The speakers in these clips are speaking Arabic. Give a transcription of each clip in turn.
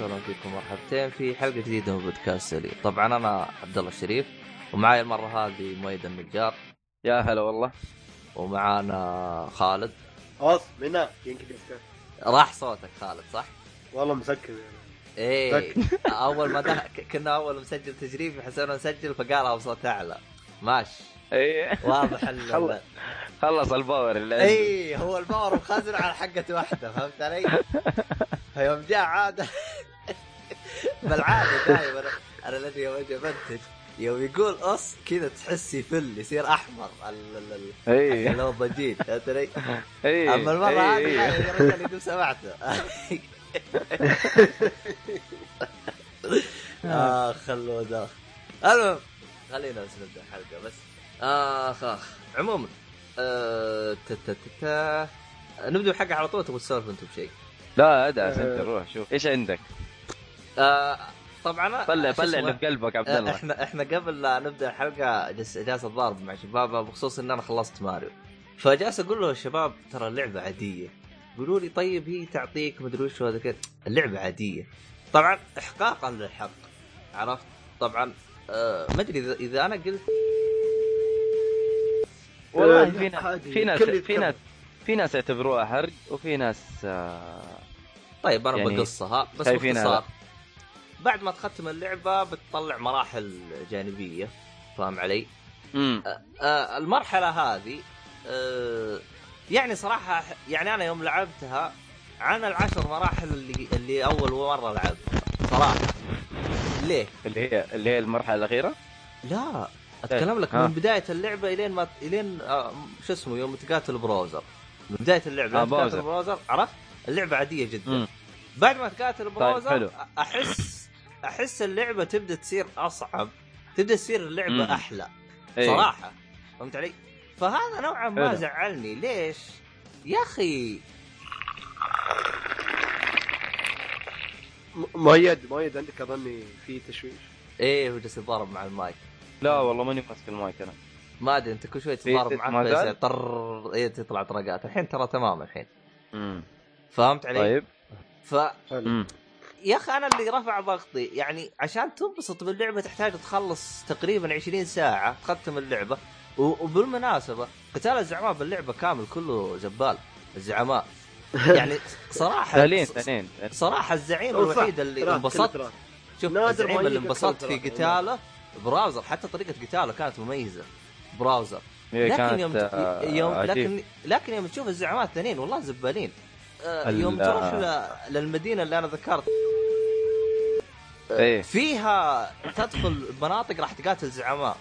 أهلا فيكم مرحبتين. في حلقة جديدة من بودكاست سلي، طبعا أنا عبد الله الشريف ومعاي المرة هذه مؤيد النجار. يا هلا والله. ومعانا خالد. خلاص منا. راح صوتك خالد صح؟ والله مسكر يعني. إيه. أول ما ده كنا أول مسجل تجريبي حسينا نسجل فقالها بصوت أعلى. ماشي. اي واضح ال خلص. خلص ال power اللي اي هو ال power مخزن على حقة واحدة فهمت علي؟ فيوم جاء عادة بالعادة دائما أنا الذي يوم أجي امنتج يوم يقول قص كذا تحس يفل يصير أحمر ال- ال- ال- اي اللي هو ضجيج فهمت علي؟ أما المرة إي، هذه يا رجال يدوب سمعته. اخ خلوه داخ المهم خلينا بس نبدأ الحلقة بس. آخ آخ. عموما آه،. نبدأ الحلقة على طول تبغى تسولف أنتم بشيء؟ لا أدعس أنت روح شوف. إيش عندك؟ آه، طبعا طلع طلع؟ اللي في قلبك عبد آه، الله إحنا إحنا قبل لا نبدأ الحلقة جالس جالس اتضارب مع شباب بخصوص إن أنا خلصت ماريو فجالس أقول له الشباب ترى اللعبة عادية يقولوا لي طيب هي تعطيك مدري وش هذا كذا اللعبة عادية طبعا احقاقا للحق عرفت طبعا آه ما أدري إذا إذا أنا قلت والله في ناس. في ناس في. ناس في ناس يعتبروها حرق وفي ناس آه، طيب أنا يعني بقصها بس باختصار. بعد ما تختم اللعبة بتطلع مراحل جانبية فاهم علي؟ امم المرحلة هذه آه يعني صراحة يعني أنا يوم لعبتها عن العشر مراحل اللي اللي أول مرة لعبتها صراحة ليه؟ اللي هي اللي هي المرحلة الأخيرة لا أتكلم لك ها. من بداية اللعبة إلين ما إلين آه شو اسمه يوم تقاتل البراوزر من بداية اللعبة آه، تقاتل. البراوزر عرفت؟ اللعبة عادية جدا امم بعد ما تقاتل طيب، البراوزر حلو. أحس أحس اللعبة تبدأ تصير أصعب تبدأ تصير اللعبة مم. أحلى إي. صراحة فهمت علي؟ فهذا نوعا ما حلو. زعلني ليش؟ يا أخي مؤيد مؤيد عندك أظني في تشويش إيه هو جالس يتضارب مع المايك لا والله ماني ماسك المايك أنا ما أدري أنت كل شوي تتضارب معك بس؟ طر إيه تطلع طرقات الحين ترى تمام الحين امم فهمت علي؟ طيب ف. امم يا أخي أنا اللي رفع ضغطي. يعني عشان تنبسط باللعبة تحتاج تخلص تقريبا 20 ساعة تختم اللعبة. وبالمناسبة قتال الزعماء باللعبة كامل كله زبال الزعماء. يعني صراحة سهلين صراحة الزعيم الوحيد اللي انبسطت. شوف الزعيم اللي انبسطت في. قتاله براوزر حتى طريقة قتاله كانت مميزة. براوزر. هي لكن يوم آه، يوم. لكن لكن يوم تشوف الزعماء الثانيين والله زبالين. ال- يوم تروح للمدينه اللي أنا ذكرت. إيه. فيها تدخل مناطق راح تقاتل زعماء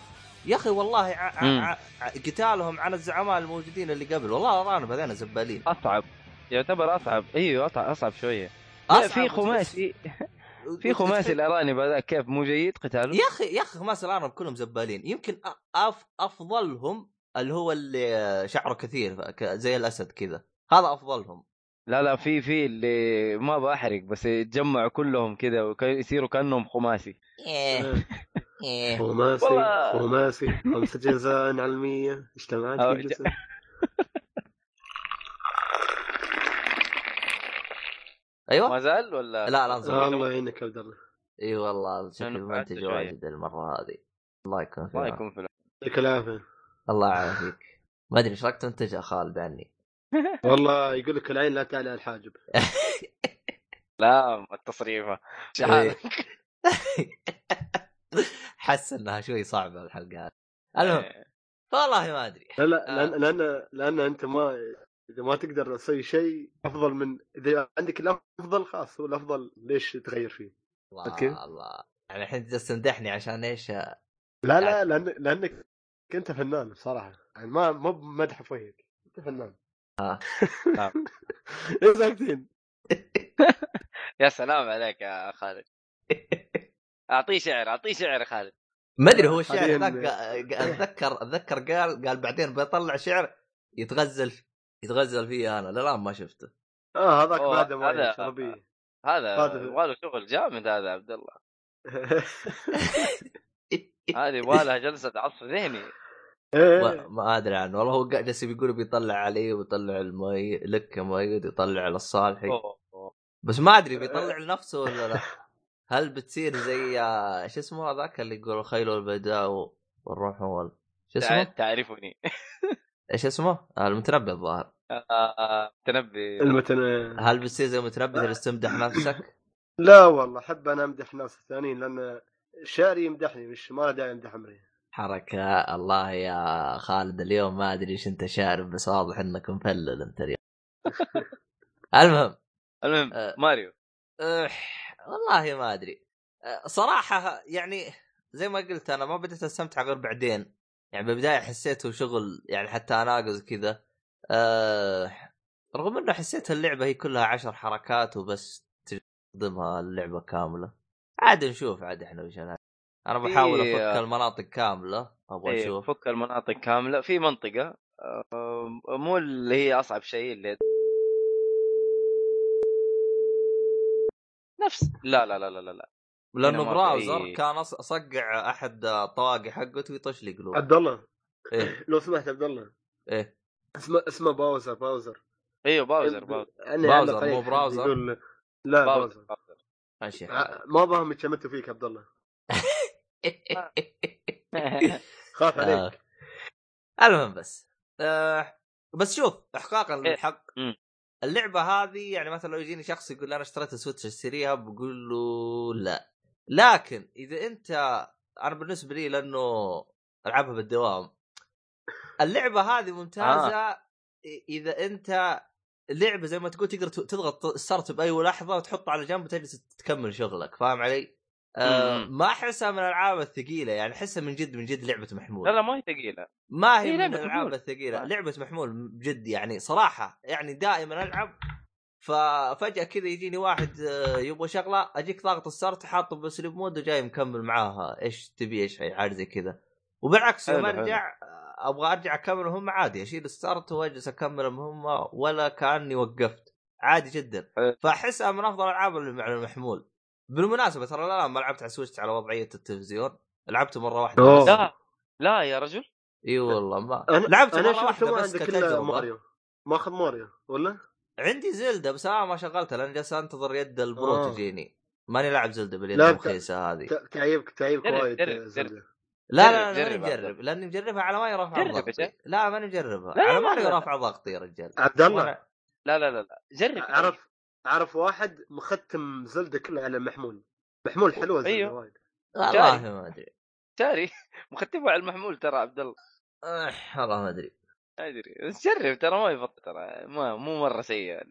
يا أخي والله ع... مم. ع... ع... قتالهم عن الزعماء الموجودين اللي قبل. والله ارانا هذين زبالين. أصعب. يعتبر أصعب. إيوه اصعب أصعب شوية. أصعب في خماسي. في خماسي الاراني بذا كيف؟ مو جيد قتاله؟ يا أخي يا أخي خماس الارنب كلهم زبالين. يمكن أف... أفضلهم اللي هو اللي شعره كثير زي الأسد كذا. هذا أفضلهم. لا لا في في اللي ما بحرق بس يتجمعوا كلهم كذا ويصيروا كأنهم خماسي. إيه. إيه. خماسي والله. خماسي. خمسة جزاء على المية. اجتمعت أو في أيوه. ما زال ولا؟ لا لا الله يعينك يا عبد الله. اي والله شكل المنتج شوية. واجد المرة هذه. الله يكون في الله. يكون في العون. يعطيك العافية. الله يعافيك. ما أدري إيش رايك تنتج يا خالد عني؟ والله يقول لك العين لا تعلى على الحاجب. لا التصريفة. شحالك حس إنها شوي صعبة الحلقة. هذه المهم والله ما أدري. لا لا آه. لأن لأن لأن أنت ما إذا ما تقدر تسوي شيء أفضل من إذا عندك الأفضل خلاص هو الأفضل ليش تغير فيه؟ الله كيف؟ الله. يعني الحين جالس تمدحني عشان إيش؟ لا لا لأن لأنك أنت فنان بصراحة. يعني ما مو بمدح في وجهك أنت فنان. آه. نعم. ساكتين. يا سلام عليك يا خالد. أعطيه شعر أعطيه شعر يا خالد. ما أدري هو الشعر حالياً- ذاك أتذكر أتذكر قال قال بعدين بيطلع شعر يتغزل يتغزل فيه أنا لا لا ما شفته. آه هذاك بعد ما هذا- شربي هذا هذا- يبغى له شغل جامد هذا عبد الله. هذه يبغى لها جلسة عصف ذهني. ما, إيه. ما أدري عنه. والله هو قاعد جالس بيقول بيطلع علي ويطلع المي لك مؤيد يطلع على الصالحي أوه، أوه. بس ما أدري بيطلع لنفسه ولا لا. هل بتصير زي آه، شو اسمه هذاك اللي يقول الخيل والبيداء والروح وال شو اسمه؟ تعرفني إيش اسمه؟ آه، المتنبي الظاهر. آه، تنبي المتن هل بتصير زي المتنبي اللي تمدح نفسك؟ لا والله أحب أنا أمدح الناس الثانيين لأن شعري يمدحني مش ما له داعي أمدح أمري. حركة. الله يا خالد اليوم ما أدري إيش أنت شارب بس واضح إنك مفلل أنت اليوم. المهم المهم آه. ماريو. أه والله ما أدري. أه صراحة يعني زي ما قلت أنا ما بديت أستمتع غير بعدين. يعني بالبداية حسيته شغل يعني حتى اناقز كذا. أه رغم إنه حسيت اللعبة هي كلها عشر حركات وبس تخدمها اللعبة كاملة. عاد نشوف عاد إحنا وش. أنا بحاول أفك المناطق كاملة أبغى إيه، أشوف. فك المناطق كاملة. في منطقة آه، مو اللي هي أصعب شيء اللي نفس. لا لا لا لا لا, لا. لأنه براوزر أي- كان أصقع أحد طواقي حقته ويطش لي قلوب. عبد الله. إيه. لو سمحت عبد الله. إيه. اسمه اسمه باوزر باوزر. أيوه باوزر باوزر. أنا باوزر، مو براوزر. يقول لا باوزر, باوزر. باوزر. ماشي ع- ما بهم يتشمتوا فيك عبد الله. خاف آه. عليك المهم بس آه بس شوف احقاقا إيه. للحق. اللعبة هذه يعني مثلا لو يجيني شخص يقول أنا اشتريت سويتش أشتريها بقول له لا لكن إذا أنت أنا بالنسبة لي لأنه ألعبها بالدوام اللعبة هذه ممتازة آه. إذا أنت لعبة زي ما تقول تقدر تضغط start بأي لحظة وتحطه على جنب وتجلس تكمل شغلك فاهم علي؟ آه. ما أحسها من الألعاب الثقيلة يعني أحسها من جد من جد لعبة محمول لا لا ما هي ثقيلة ما هي هي من الألعاب. الثقيلة. لعبة محمول بجد يعني صراحة يعني دائما ألعب ففجاه كذا يجيني واحد آه، يبغى شغلة أجيك ضاغط ال start حاطه ب sleep mode وجاي مكمل معاها إيش تبي إيش هي حاجة زي كذا وبالعكس حلو. أرجع آه، أبغى أرجع اكمل مهمه عادي أشيل ال start وأجلس اكمل المهمه ولا كأني وقفت عادي جدا. فأحسها من أفضل الالعاب اللي المحمول بالمناسبة ترى لا ما لعبت على سويتش على وضعية التلفزيون. لعبته مرة واحدة أوه. لا لا يا رجل. إي والله ما أنا لعبته أنا مرة شفت واحدة ما بس عندك كتجربة. ماريو. ماخذ ماريو ولا؟ عندي زلدة بس أنا ما شغلتها لأن جالس أنتظر يد ال Pro آه. تجيني. ماني لاعب زلدة باليد الرخيصة هذه. تعيبك تعيبك وايد. لا لا لا ماني مجرب لأني مجربها على جرب يا ضغطي. لا ماني مجربها. لا، لا، على لا. رافع ضغطي يا رجال. عبد الله. لا لا لا لا. جرب اعرف اعرف واحد مختم زلدة كلها على محمول؟ محمول حلوة زلدة أيوه. وايد. والله ما أدري. شاري مختبه على المحمول ترى عبد الله. آه، والله ما أدري. ما أدري. بس جرب ترى ما يبطل ترى. ما مو مرة سيء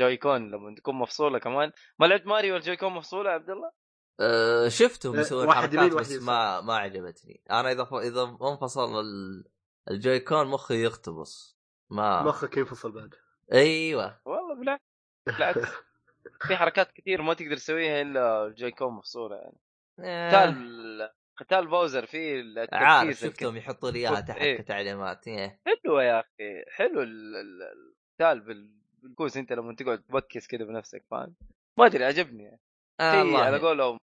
الجوي كون لما تكون مفصولة كمان. ما لعبت ماريو الجوي كون مفصولة يا عبد الله؟ أه شفتهم أه، يسوون حركات بس. ما ما عجبتني. أنا إذا ف... إذا انفصل ال... الجويكون مخي يختبص ما مخك ينفصل بعد. أيوه. والله بالعكس بالعكس. في حركات كثير ما تقدر تسويها إلا الجوي كون مفصوله يعني. آه، قتال قتال باوزر فيه التركيز شفتهم يحطوا لي إياها تحت إيه. كتعليمات إيه. حلوة يا أخي حلو ال- ال- القتال بال- بالكوس أنت لما تقعد تبكس كذا بنفسك فاهم؟ ما أدري عجبني آه في الله على قولهم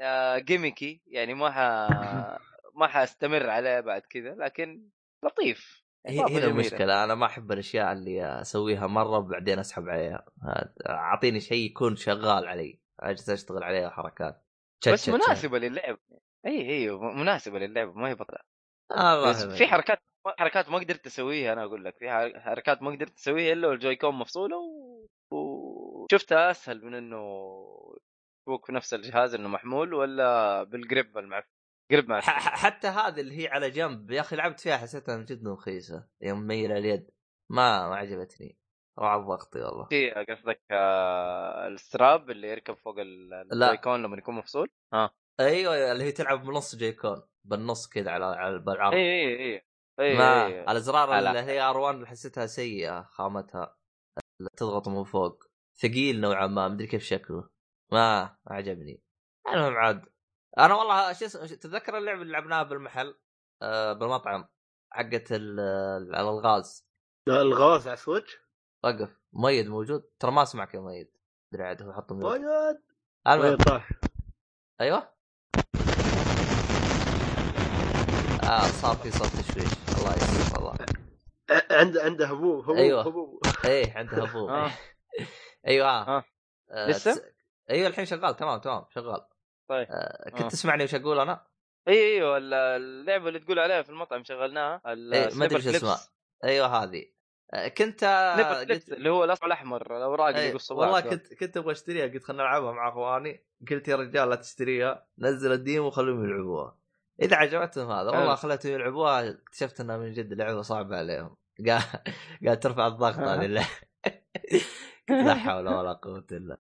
آه، جيميكي يعني ما ح ما حأستمر عليه بعد كذا لكن لطيف. هنا جميلة. المشكلة أنا ما أحب الأشياء اللي أسويها مرة وبعدين أسحب عليها. أعطيني شيء يكون شغال علي أجلس أشتغل عليها حركات. بس مناسبة للعب. إي إي مناسبة للعب ما هي بطلة آه بس في حركات حركات ما قدرت أسويها أنا أقول لك. في حر- حركات ما قدرت أسويها إلا والجوي كون مفصولة و... وشفتها أسهل من إنه تفوق في نفس الجهاز إنه محمول ولا بالجريب المعفن. معفن ح- حتى هذه اللي هي على جنب يا أخي لعبت فيها حسيتها جدا رخيصة يوم ميلة اليد. ما ما عجبتني. راح ضغطي والله. في قصدك آه، الستراب اللي يركب فوق ال- لا. الجويكون لما يكون مفصول؟ آه أيوه اللي هي تلعب بنص جويكون بالنص كذا على على بالعرض اي اي اي اي ما إي. الازرار لا، لا. اللي هي R1 حسيتها سيئة خامتها تضغط من فوق. ثقيل نوعا ما مدري كيف شكله. ما ما عجبني. المهم عاد. أنا والله شو اسمه تتذكر اللعبة اللي لعبناها بالمحل؟ آه بالمطعم حقت على الغاز على سويتش وقف. مؤيد موجود؟ ترى ما أسمعك يا مؤيد أدري عاد هو حط المهم وايد طاح أيوه. آه صار في صوت تشويش. الله يسلمك والله. عنده عنده هبوب هبوب أيوة. هبوب. إيه عنده هبوب. آه. أيوه آه. آه، لسه؟ أيوه الحين شغال. تمام تمام. شغال. طيب آه، كنت آه. تسمعني وش أقول أنا؟ إي أيوه ال- اللعبة اللي تقول عليها في المطعم شغلناها ما سنيبر إيش اسمها. أيوه هذه آه، كنت قلت اللي هو الاصفر الأحمر الأوراق اللي يقصوا والله. كنت كنت أبغى أشتريها قلت خلنا نلعبها مع أخواني قلت يا رجال لا تشتريها نزل الديمو وخليهم يلعبوها إذا عجبتهم هذا والله. خليتهم يلعبوها اكتشفت إنها من جد لعبة صعبة عليهم قال قال ترفع الضغط. هذه. لا حول ولا قوة إلا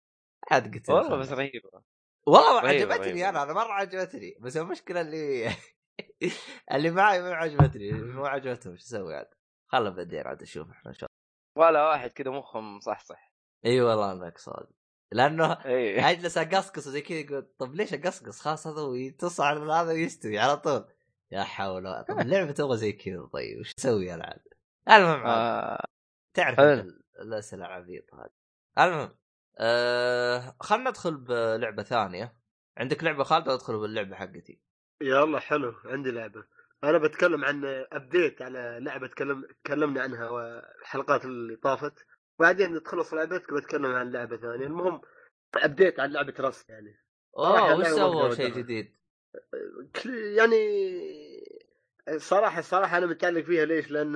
عاد قلت والله. بس رهيبة والله رهيبة، عجبتني رهيبة. أنا أنا مرة عجبتني. بس المشكلة اللي اللي معي ما عجبتني ما عجبتهم. إيش أسوي عاد؟ خله بعدين عاد أشوف إحنا ان شاء ولا واحد كذا مخهم صح صح الله إي والله انك صادق. لأنه إي. أجلس أقصقص زي كذا يقول طب ليش أقصقص؟ خلاص هذا على هذا ويستوي على طول. يا حول طب اللعبه تبغى زي كذا طيب؟ وش أسوي أنا عاد؟ المهم. آه. تعرف الأسئلة العبيطة هذه. المهم أه خلنا ندخل بلعبة ثانية. عندك لعبة خالد ادخل باللعبة حقتي. يلا حلو. عندي لعبة. أنا بتكلم عن update على لعبة تكلم تكلمنا عنها الحلقات اللي طافت. بعدين تخلص لعبتك بتكلم عن لعبة ثانية. المهم update عن لعبة راست يعني. أوه وش سووا؟ شيء. جديد. يعني صراحة الصراحه أنا متعلق فيها ليش؟ لأن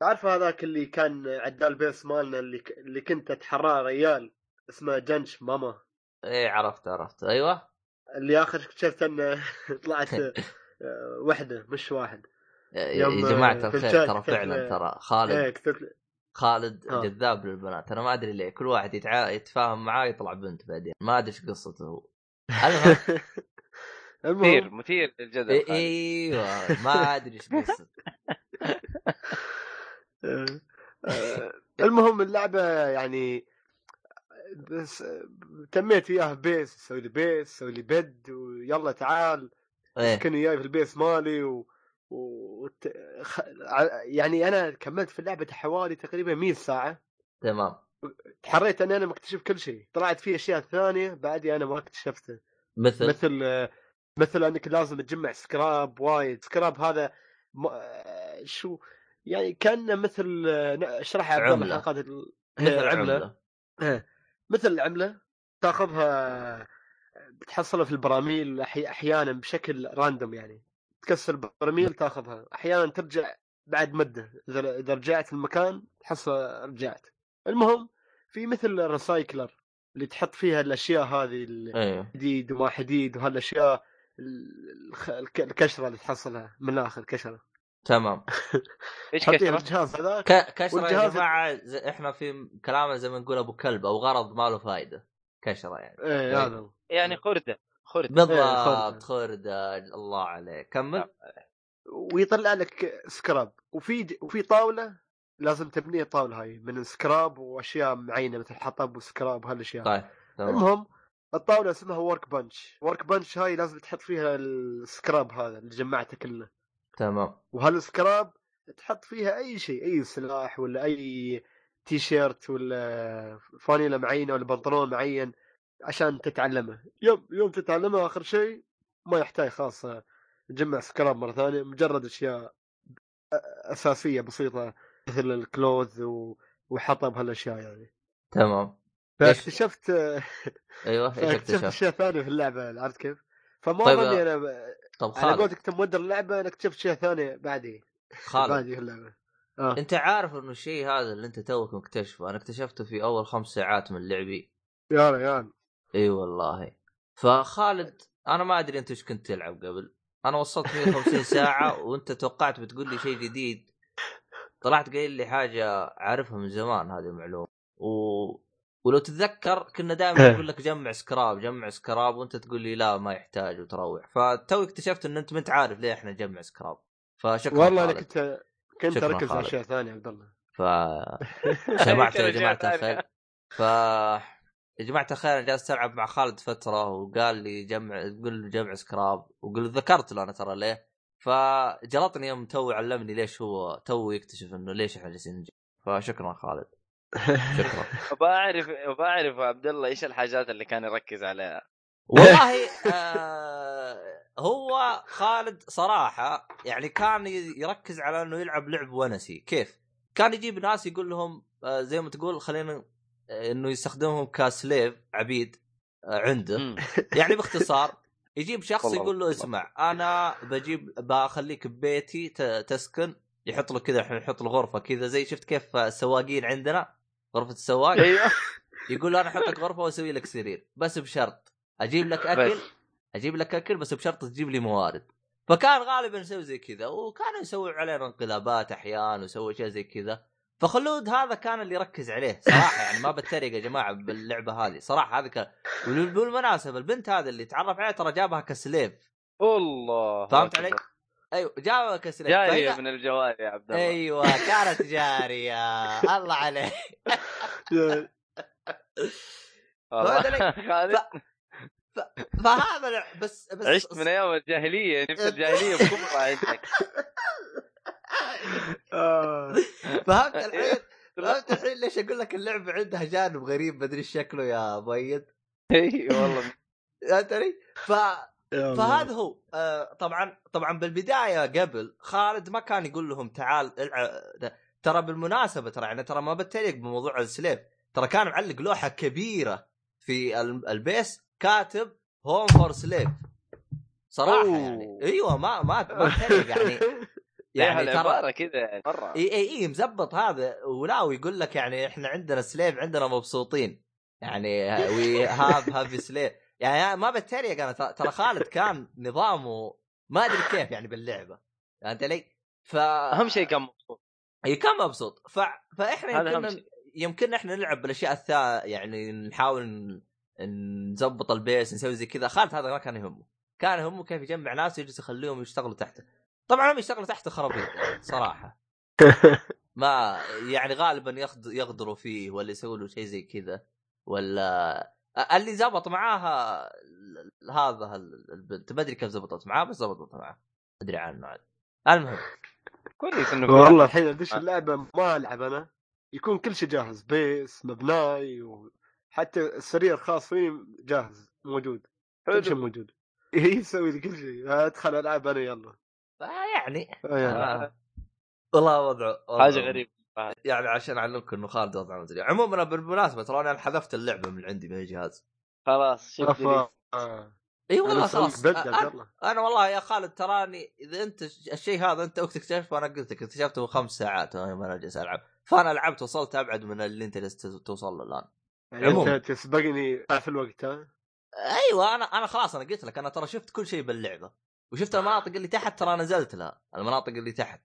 تعرف هذاك اللي كان عدال base مالنا اللي ك... اللي كنت أتحراه ريال اسمه جنش ماما. إيه عرفت عرفت أيوه. اللي آخر اكتشفت أنه طلعت آه، وحدة مش واحد. يا يوم، يا جماعة الخير ترى كتبت فعلا له- ترى خالد إيه كتبت خالد ها. جذاب للبنات. أنا ما أدري ليه كل واحد يتع... يتفاهم معاه يطلع بنت بعدين. ما أدري إيش قصته هو. المهم مثير مثير للجدل إيه. إيوه ما أدري إيش قصته. آه، آه، المهم اللعبة يعني بس آه، تميت وياها base سوي لي base سوي لي bed ويلا تعال إيه. كان وياي في ال base مالي و... و... يعني أنا كملت في اللعبة حوالي تقريبا 100 ساعة. تمام. تحريت إني أنا مكتشف كل شيء. طلعت في أشياء ثانية بعدي أنا ما اكتشفتها مثل؟ مثل آه، مثل إنك لازم تجمع سكراب وايد. سكراب هذا م... آه، شو؟ يعني كان مثل آه، اشرحها عبد الله. الحلقات ال- مثل آه، عملة. إيه. مثل العملة تاخذها بتحصلها في البراميل أحيانا بشكل random يعني. تكسر براميل تاخذها. أحيانا ترجع بعد مدة. إذا إذا رجعت المكان تحصل رجعت. المهم في مثل ال recycler اللي تحط فيها الأشياء هذه الحديد وما حديد وهالأشياء الكشرة اللي تحصلها من الآخر كشرة. تمام. إيش؟ في الجهاز هذاك. ك... كشره يا جماعة زي... إحنا في كلامنا زي ما نقول أبو كلب أو غرض ما له فائده كشرة يعني. إيه هذا هو. يعني خردة خردة. بالضبط خردة. الله عليك. كمل. ويطلع لك سكراب. وفي وفي طاولة لازم تبني الطاولة هاي من سكراب وأشياء معينة مثل حطب وسكراب وهالأشياء. طيب تمام. المهم الطاولة اسمها workbench workbench هاي لازم تحط فيها السكراب هذا اللي جمعته كله. تمام. وهالسكراب تحط فيها أي شيء أي سلاح ولا أي تي شيرت ولا فانيله معينة ولا بنطلون معين عشان تتعلمه؟ يوم يوم تتعلمه آخر شيء ما يحتاج خلاص تجمع سكراب مرة ثانية مجرد أشياء أساسية بسيطة مثل ال clothes و... وحطب هالاشياء يعني. تمام. فاكتشفت أيوه فاكتشفت اكتشفت؟ أشياء ثانية في اللعبة عرفت كيف؟ فما طيب، ظني أنا طب على خالد. قولتك انت مودر اللعبة أنا اكتشفت اشياء ثانية بعدي. خالد. اللعبة. آه. أنت عارف إنه الشيء هذا اللي أنت توك مكتشفه؟ أنا اكتشفته في أول خمس ساعات من لعبي. يا ريال إي والله. فخالد أنا ما أدري أنت إيش كنت تلعب قبل. أنا وصلت 150 ساعة وأنت توقعت بتقول لي شيء جديد. طلعت قايل لي حاجة عارفها من زمان هذه المعلومة. و... ولو تتذكر كنا دائما نقول لك جمع سكراب جمع سكراب وأنت تقول لي لا ما يحتاج وتروح. فتوي اكتشفت إن أنت ما أنت عارف ليه إحنا نجمع سكراب. فشكرا والله أنا. كنت كنت اركز على. اشياء ثانية يا عبد الله. ف جماعة يا رجال الخير. ف يا جماعة الخير أنا جالس ألعب مع خالد فترة وقال لي جمع قل له جمع سكراب وقل ذكرت له أنا ترى ليه. فجلطني يوم تو علمني ليش هو تو يكتشف إنه ليش إحنا جالسين نجمع. فشكرا خالد. شكرا أبغى اعرف عبد الله إيش الحاجات اللي كان يركز عليها والله آه هو خالد صراحة يعني كان يركز على إنه يلعب لعب ونسي كيف؟ كان يجيب ناس يقول لهم آه زي ما تقول خلينا إنه يستخدمهم ك slave عبيد آه، عنده. يعني باختصار يجيب شخص يقول له. اسمع أنا بجيب بخليك ببيتي تسكن يحط له كذا إحنا نحط له غرفة كذا زي شفت كيف السواقين عندنا غرفة السواق. أيوه. يقول أنا احطك غرفة وأسوي لك سرير بس بشرط. أجيب لك أكل بس. أجيب لك أكل بس بشرط تجيب لي موارد. فكان غالبا يسوي زي كذا وكانوا يسوي علينا انقلابات احيان ويسوي أشياء زي كذا. فخلود هذا كان اللي يركز عليه صراحة يعني ما بتريق يا جماعة باللعبة هذه. صراحة هذه كان بالمناسبة البنت هذه اللي تعرف عليها ترى جابها كسليف. والله. فهمت. علي؟ أيوه جابها كسليف جارية فهي- من الجوال يا عبد الله. أيوه كانت جاريه الله عليك. والله. فهذا بس بس عشت من أيام الجاهلية نفس الجاهلية بكبرى عندك. فهمت الحين؟ فهمت الحين ليش أقول لك اللعبة عندها جانب غريب بدري شكله يا مؤيد. اي والله. فهمت؟ ف... فهذا هو. آه طبعا طبعا بالبداية قبل خالد ما كان يقول لهم تعال الع... ترى بالمناسبة ترى يعني ترى ما بتليق بموضوع ال slave. ترى كان معلق لوحة كبيرة في ال- ال base كاتب home for slave صراحة أوه. يعني أيوه ما ما ما يعني. يعني يعني ترى كذا يعني مرة. إي إي إي مزبط هذا. ولا ويقول لك يعني إحنا عندنا slave عندنا مبسوطين. يعني we have have slave يعني ما بتريق أنا ترى- خالد كان نظامه ما أدري كيف يعني باللعبة فهمت علي؟ ف أهم شيء كان مبسوط إي كان مبسوط ف... فإحنا يمكن. يمكن إحنا نلعب بالأشياء الثا يعني نحاول نظبط ال base نسوي زي كذا خالد هذا ما كان يهمه كان يهمه كيف يجمع ناس ويجلس يخليهم يشتغلوا تحته طبعا هم يشتغلوا تحته خرابيط يعني صراحة ما يعني غالبا. يغدروا فيه ولا يسووا له شيء زي كذا ولا اللي زبط معاها هذا ال- البنت. ما أدري كيف زبطت معاه بس زبطت معاه. أدري عنه عاد المهم. كويس إنه والله الحين أدش اللعبة ما ألعب أنا. يكون كل شيء جاهز. بيس مبناي وحتى السرير الخاص فيني جاهز موجود. كل شيء موجود. يسوي لي كل شيء أدخل ألعب أنا يلا. يعني. آه يعني. آه. والله وضعه وضعه- حاجة غريبة. يعني عشان اعلمكم انه خالد وضعه مدري عموما أنا بالمناسبة ترى أنا حذفت اللعبة من عندي من الجهاز. خلاص. آه. إي والله أنا خلاص. أنا, أنا والله يا خالد تراني إذا أنت الشيء هذا أنت وقت اكتشفته وأنا قلت لك اكتشفته خمس ساعات وأنا أنا جالس ألعب. فأنا لعبت وصلت أبعد من اللي أنت توصل له الآن. يعني عموما. انت تسبقني في الوقت ها؟ أيوه أنا أنا خلاص أنا قلت لك أنا ترى شفت كل شيء باللعبة. وشفت المناطق اللي تحت ترى نزلت لها المناطق اللي تحت.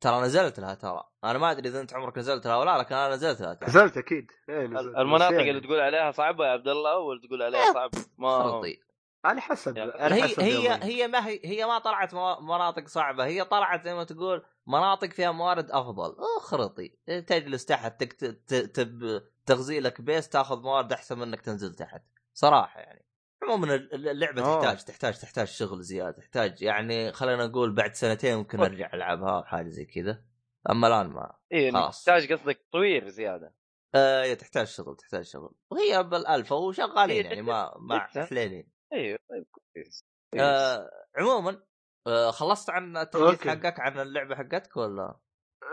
ترى نزلت لها ترى. أنا ما أدري إذا أنت عمرك نزلت لها ولا لكن أنا نزلت لها ترى. نزلت أكيد. إيه، نزلت. المناطق يعني اللي تقول عليها صعبة يا عبد الله ولا تقول عليها صعبه ما خرطي على حسب يعني على هي حسب هي. هي ما هي هي ما طلعت مناطق صعبة. هي طلعت زي ما تقول مناطق فيها موارد أفضل. اخرطي تجلس تحت تك- ت- تب تغذي لك base تاخذ موارد أحسن من إنك تنزل تحت. صراحة يعني. عموما ال- اللعبة آه. تحتاج تحتاج تحتاج شغل زيادة تحتاج يعني خلينا نقول بعد سنتين ممكن أرجع ألعبها أو حاجة زي كذا أما الآن ما اي خلاص. تحتاج قصدك تطوير زيادة آه هي تحتاج شغل تحتاج شغل وهي بالالفا وشغالين هي يعني ما ما لسه. حليلين أيوه طيب كويس. آه عموما آه خلصت عن التحديث okay. حقك عن اللعبة حقتك ولا؟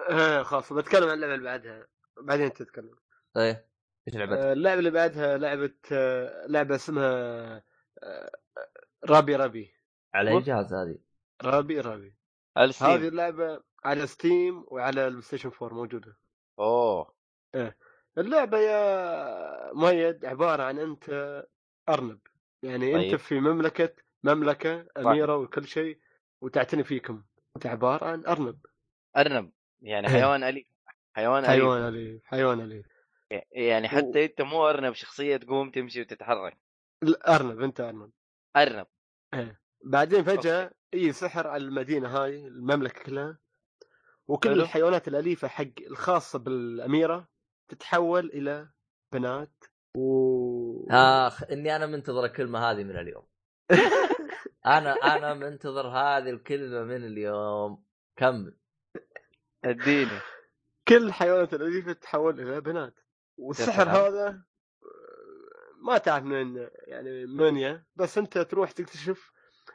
إيه خلاص بتكلم عن اللعبة اللي بعدها بعدين تتكلم إيه إيش لعبتك؟ آه، اللعبة اللي بعدها لعبة آه، لعبة اسمها آه، رابي رابي على أي؟ جهاز هذه؟ Rabi Ribi على Steam. هذه اللعبة على Steam وعلى ال PlayStation 4 موجودة أوه اللعبة يا مؤيد عبارة عن أنت أرنب يعني طيب. انت في مملكة مملكة أميرة وكل شيء وتعتني فيكم أنت عبارة عن أرنب أرنب يعني إيه. حيوان أليف حيوان أليف حيوان أليف حيوان أليف يعني حتى أنت مو أرنب شخصية تقوم تمشي وتتحرك. أرنب أنت أرنب. أرنب. بعدين فجأة إي سحر على المدينة هاي المملكة كلها وكل حلو. الحيوانات الأليفة حق الخاصة بالأميرة تتحول إلى بنات و آخ إني أنا منتظر الكلمة هذه من اليوم. أنا أنا منتظر هذه الكلمة من اليوم. كمل. أديني. كل الحيوانات الأليفة تتحول إلى بنات. والسحر. هذا آه، ما تعرف من يعني من يا بس انت تروح تكتشف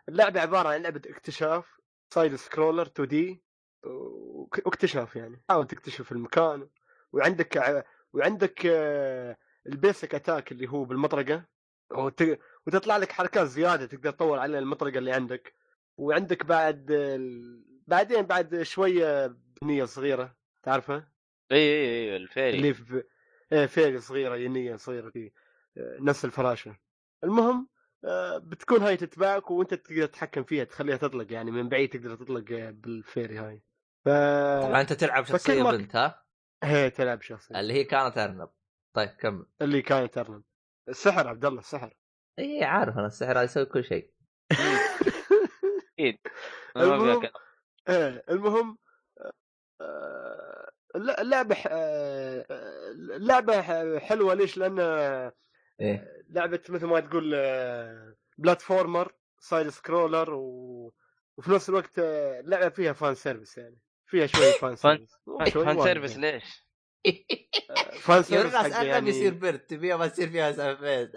اللعبة عبارة عن لعبة اكتشاف side scroller 2D واكتشاف يعني حاول تكتشف المكان وعندك وعندك آه، ال basic attack اللي هو بالمطرقة وت- وتطلع لك حركات زيادة تقدر تطور على المطرقة اللي عندك. وعندك بعد بعدين بعد شوية ينية صغيرة تعرفها؟ اي اي اي ال fairy. اللي في إيه fairy صغيرة ينية صغيرة في آه، نفس الفراشة. المهم آه، بتكون هاي تتبعك وأنت تقدر تتحكم فيها تخليها تطلق يعني من بعيد تقدر تطلق آه، بال fairy هاي. ف طبعا أنت تلعب شخصية مرة- بنت ها؟ هي تلعب شخصية اللي هي كانت أرنب. طيب كمل. اللي كانت أرنب. السحر عبد الله السحر. إي عارف أنا السحر هذا يسوي كل شيء. أكيد. ما فيها المهم. إيه المهم اللعبه آه، اللعبه حلوة ليش؟ لأن إيه لعبة مثل ما تقول آه، بلاتفورمر side scroller و... وفي نفس الوقت آه، اللعبة فيها fan service يعني فيها شوي fan service fan service. ليش؟ آه، fan يا service يعني يصير برد تبيها ما تصير فيها سالفات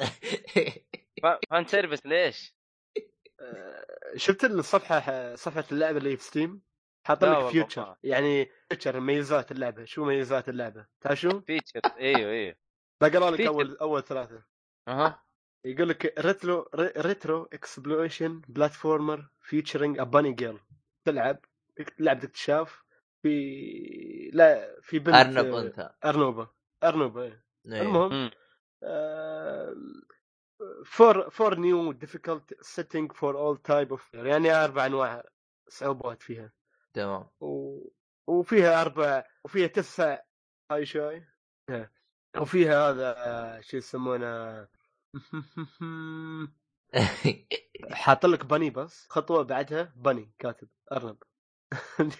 fa- fan service ليش؟ آه، شفت الصفحة صفحة اللعبة اللي في Steam حاط لك features ما. يعني features ميزات اللعبة شو ميزات اللعبة تعرف شو؟ features إيوه إيوه بقرأ لك. أول أول ثلاثة أها يقول لك retro retro exploration platformer featuring bunny girl تلعب لعبة اكتشاف في لا في بنت أرنب آه، انثى أرنوبة أرنوبة إيه. إيه. المهم. four four new difficult setting for all type of يعني أربع أنواع صعوبات فيها تمام. و... وفيها أربع وفيها تسع هاي شوي. إيه. وفيها هذا شو يسمونه؟ حاط لك بني بس خطوة بعدها بني كاتب أرنب.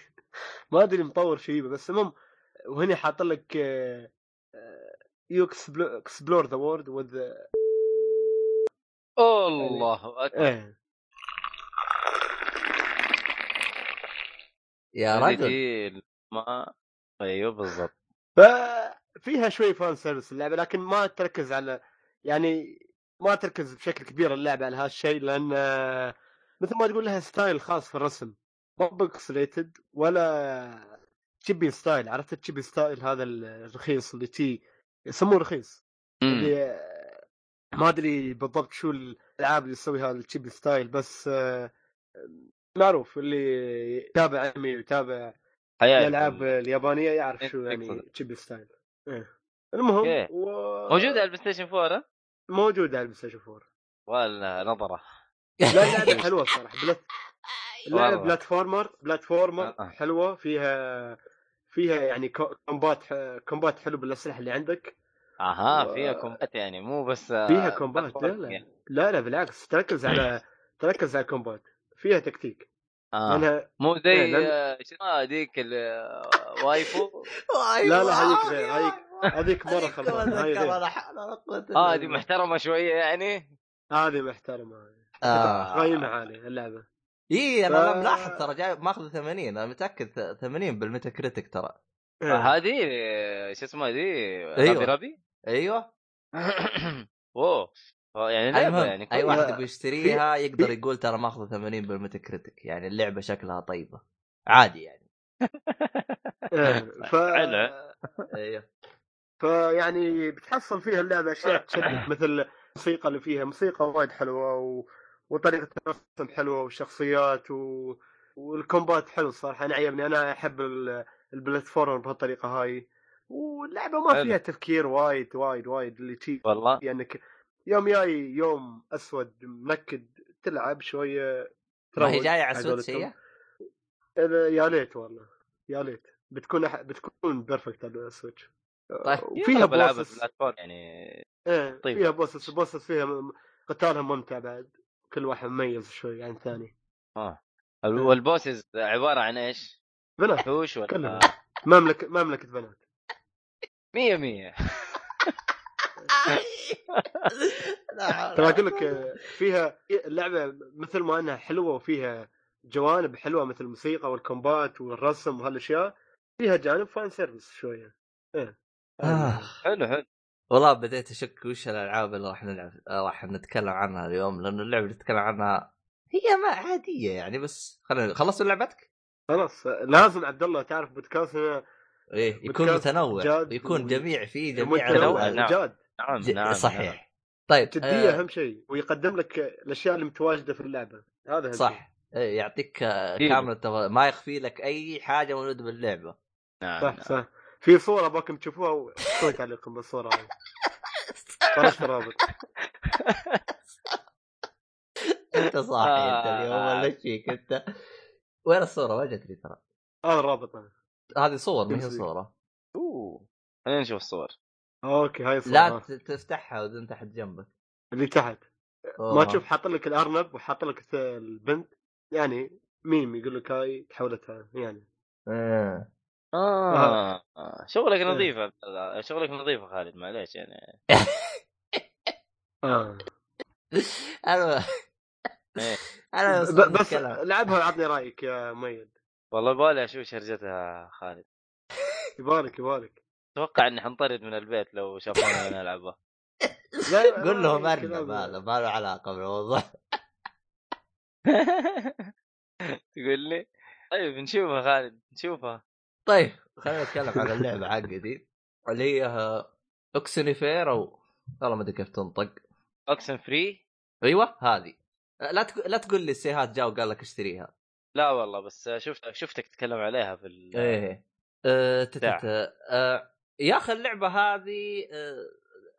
ما أدري مطور شيبه بس المهم وهنا حاط لك يو اكسبلور ذا وورد وذ الله أكبر. يا رجل. ما أيوه بالضبط. ففيها شوي fan service اللعبة لكن ما تركز على يعني ما تركز بشكل كبير اللعبة على هالشيء لأن مثل ما تقول لها style خاص في الرسم. مو pixelated ولا chibi style عرفت ال chibi style هذا الرخيص اللي تي يسموه رخيص. مم. اللي ما أدري بالضبط شو الألعاب اللي تسويها ال chibi style بس معروف اللي يتابع أنمي ويتابع الألعاب اليابانية يعرف إيه، شو يعني. chibi style إيه. المهم. و... موجود على ال PlayStation 4 ها؟ موجود على البلاي ستيشن 4 ولا نظرة لا اللعبه حلوة صراحة plat... اللعبه. platformer platformer آه. حلوة فيها فيها يعني com- combat combat حلو بالأسلحة اللي عندك أها و- فيها combat يعني مو بس آه، فيها combat لا لا يعني. لا لا بالعكس تركز على تركز على ال combat فيها تكتيك. آه. لانها مو إيه، زي لأن- آه، شو اسمها هذيك ال waifu لا، لا، هذيك غير، هذيك- هذيك هاي غير. آه هذه محترمة شوية يعني. هذه محترمة. آه. قيمه عاليه اللعبة. إي أنا ف- ملاحظ ترى جاي ماخذ 80 أنا متأكد 80 بال Metacritic ترى. إيه. آه، هذه آه، شو اسمها ذي. Rabi Ribi أيوه. أوه. آه، يعني لعبة المهم يعني أي. واحد لا، يبغى يشتريها يقدر يقول ترى ماخذ 80 بالميتا كريتك. يعني اللعبة شكلها طيبة. عادي يعني. إيه. ف... أيوه فيعني بتحصل فيها اللعبة أشياء تشدك مثل الموسيقى اللي فيها. موسيقى وايد حلوة و... وطريقة الرسم حلوة والشخصيات و... والكومبات حلو الصراحة. أنا عجبني أنا أحب ال... ال platform بهالطريقة هاي. واللعبة ما. فيها تفكير وايد وايد وايد. اللي تي والله. يعني يوم جاي يوم أسود منكد تلعب شوية ما هي جاية على؟ إذا- يا ليت والله يا ليت. بتكون أح... بتكون perfect على ال Switch طيب. وفيها بلعب bosses platform يعني إيه طيب. فيها bosses bosses فيها قتالها ممتع بعد. كل واحد مميز شوي عن الثاني. آه. وال bosses عبارة عن إيش؟ بنات. وحوش ولا كلهم مملكة مملكة بنات. مية مية. ترى أقول لك آه، فيها اللعبة مثل ما أنها حلوة وفيها جوانب حلوة مثل الموسيقى وال combat والرسم وهالأشياء فيها جانب fan service شوية إيه آه. حلو حلو والله بديت أشك وش الألعاب اللي راح نلعب راح نتكلم عنها اليوم لأنه اللعبة اللي نتكلم عنها هي ما عادية يعني بس خلينا خلصت لعبتك؟ خلاص لازم عبد الله تعرف بودكاستنا إيه يكون متنوع يكون جميع فيه جميع متنوع. نعم. جاد نعم نعم نعم. صحيح طيب جديه آه أهم شيء ويقدم لك الأشياء اللي متواجده في اللعبة هذا أهم شيء. صح إيه، يعطيك آه،. كامل. ما يخفي لك أي حاجة موجودة باللعبة نعم صح نعم. صح في صورة باكم تشوفوها وسوي تعليق بالصورة هذه فرشت الرابط أنت صاحي أنت اليوم آه. ولا إيش فيك أنت وين الصورة ما جتني ترى هذا الرابط هذه صور ما هي. صورة أوه خلينا نشوف الصور okay هاي الصورة لا تفتحها وانت تحت جنبك اللي تحت أوه. ما تشوف حاط لك الأرنب وحاط لك الث- البنت يعني ميم يقول لك هاي تحولتها يعني إيه. آه. آه. شغلك إيه. نظيف يا عبد- شغلك نظيف يا خالد معليش يعني آه. أنا إيه. أنا بس. لعبها وعطني رأيك يا ميد والله بالي أشوف شرجتها يا خالد يبارك يبارك أتوقع إني حنطرد من البيت لو شافونا أنا نلعبها لا، قول لهم ما- ارنب هذا ما له علاقة بالموضوع. تقول لي؟ طيب نشوفها خالد نشوفها طيب خلينا نتكلم عن اللعبة حقتي اللي هي Oxenfree أو والله ما أدري كيف تنطق. Oxenfree أيوه هذه. لا تق... لا تقول لي السيهات جاء وقال لك اشتريها. لا والله بس شفت شفتك تتكلم عليها في ال... إيه. أه تت- ساعة. تت- أه يا أخي اللعبة هذه أه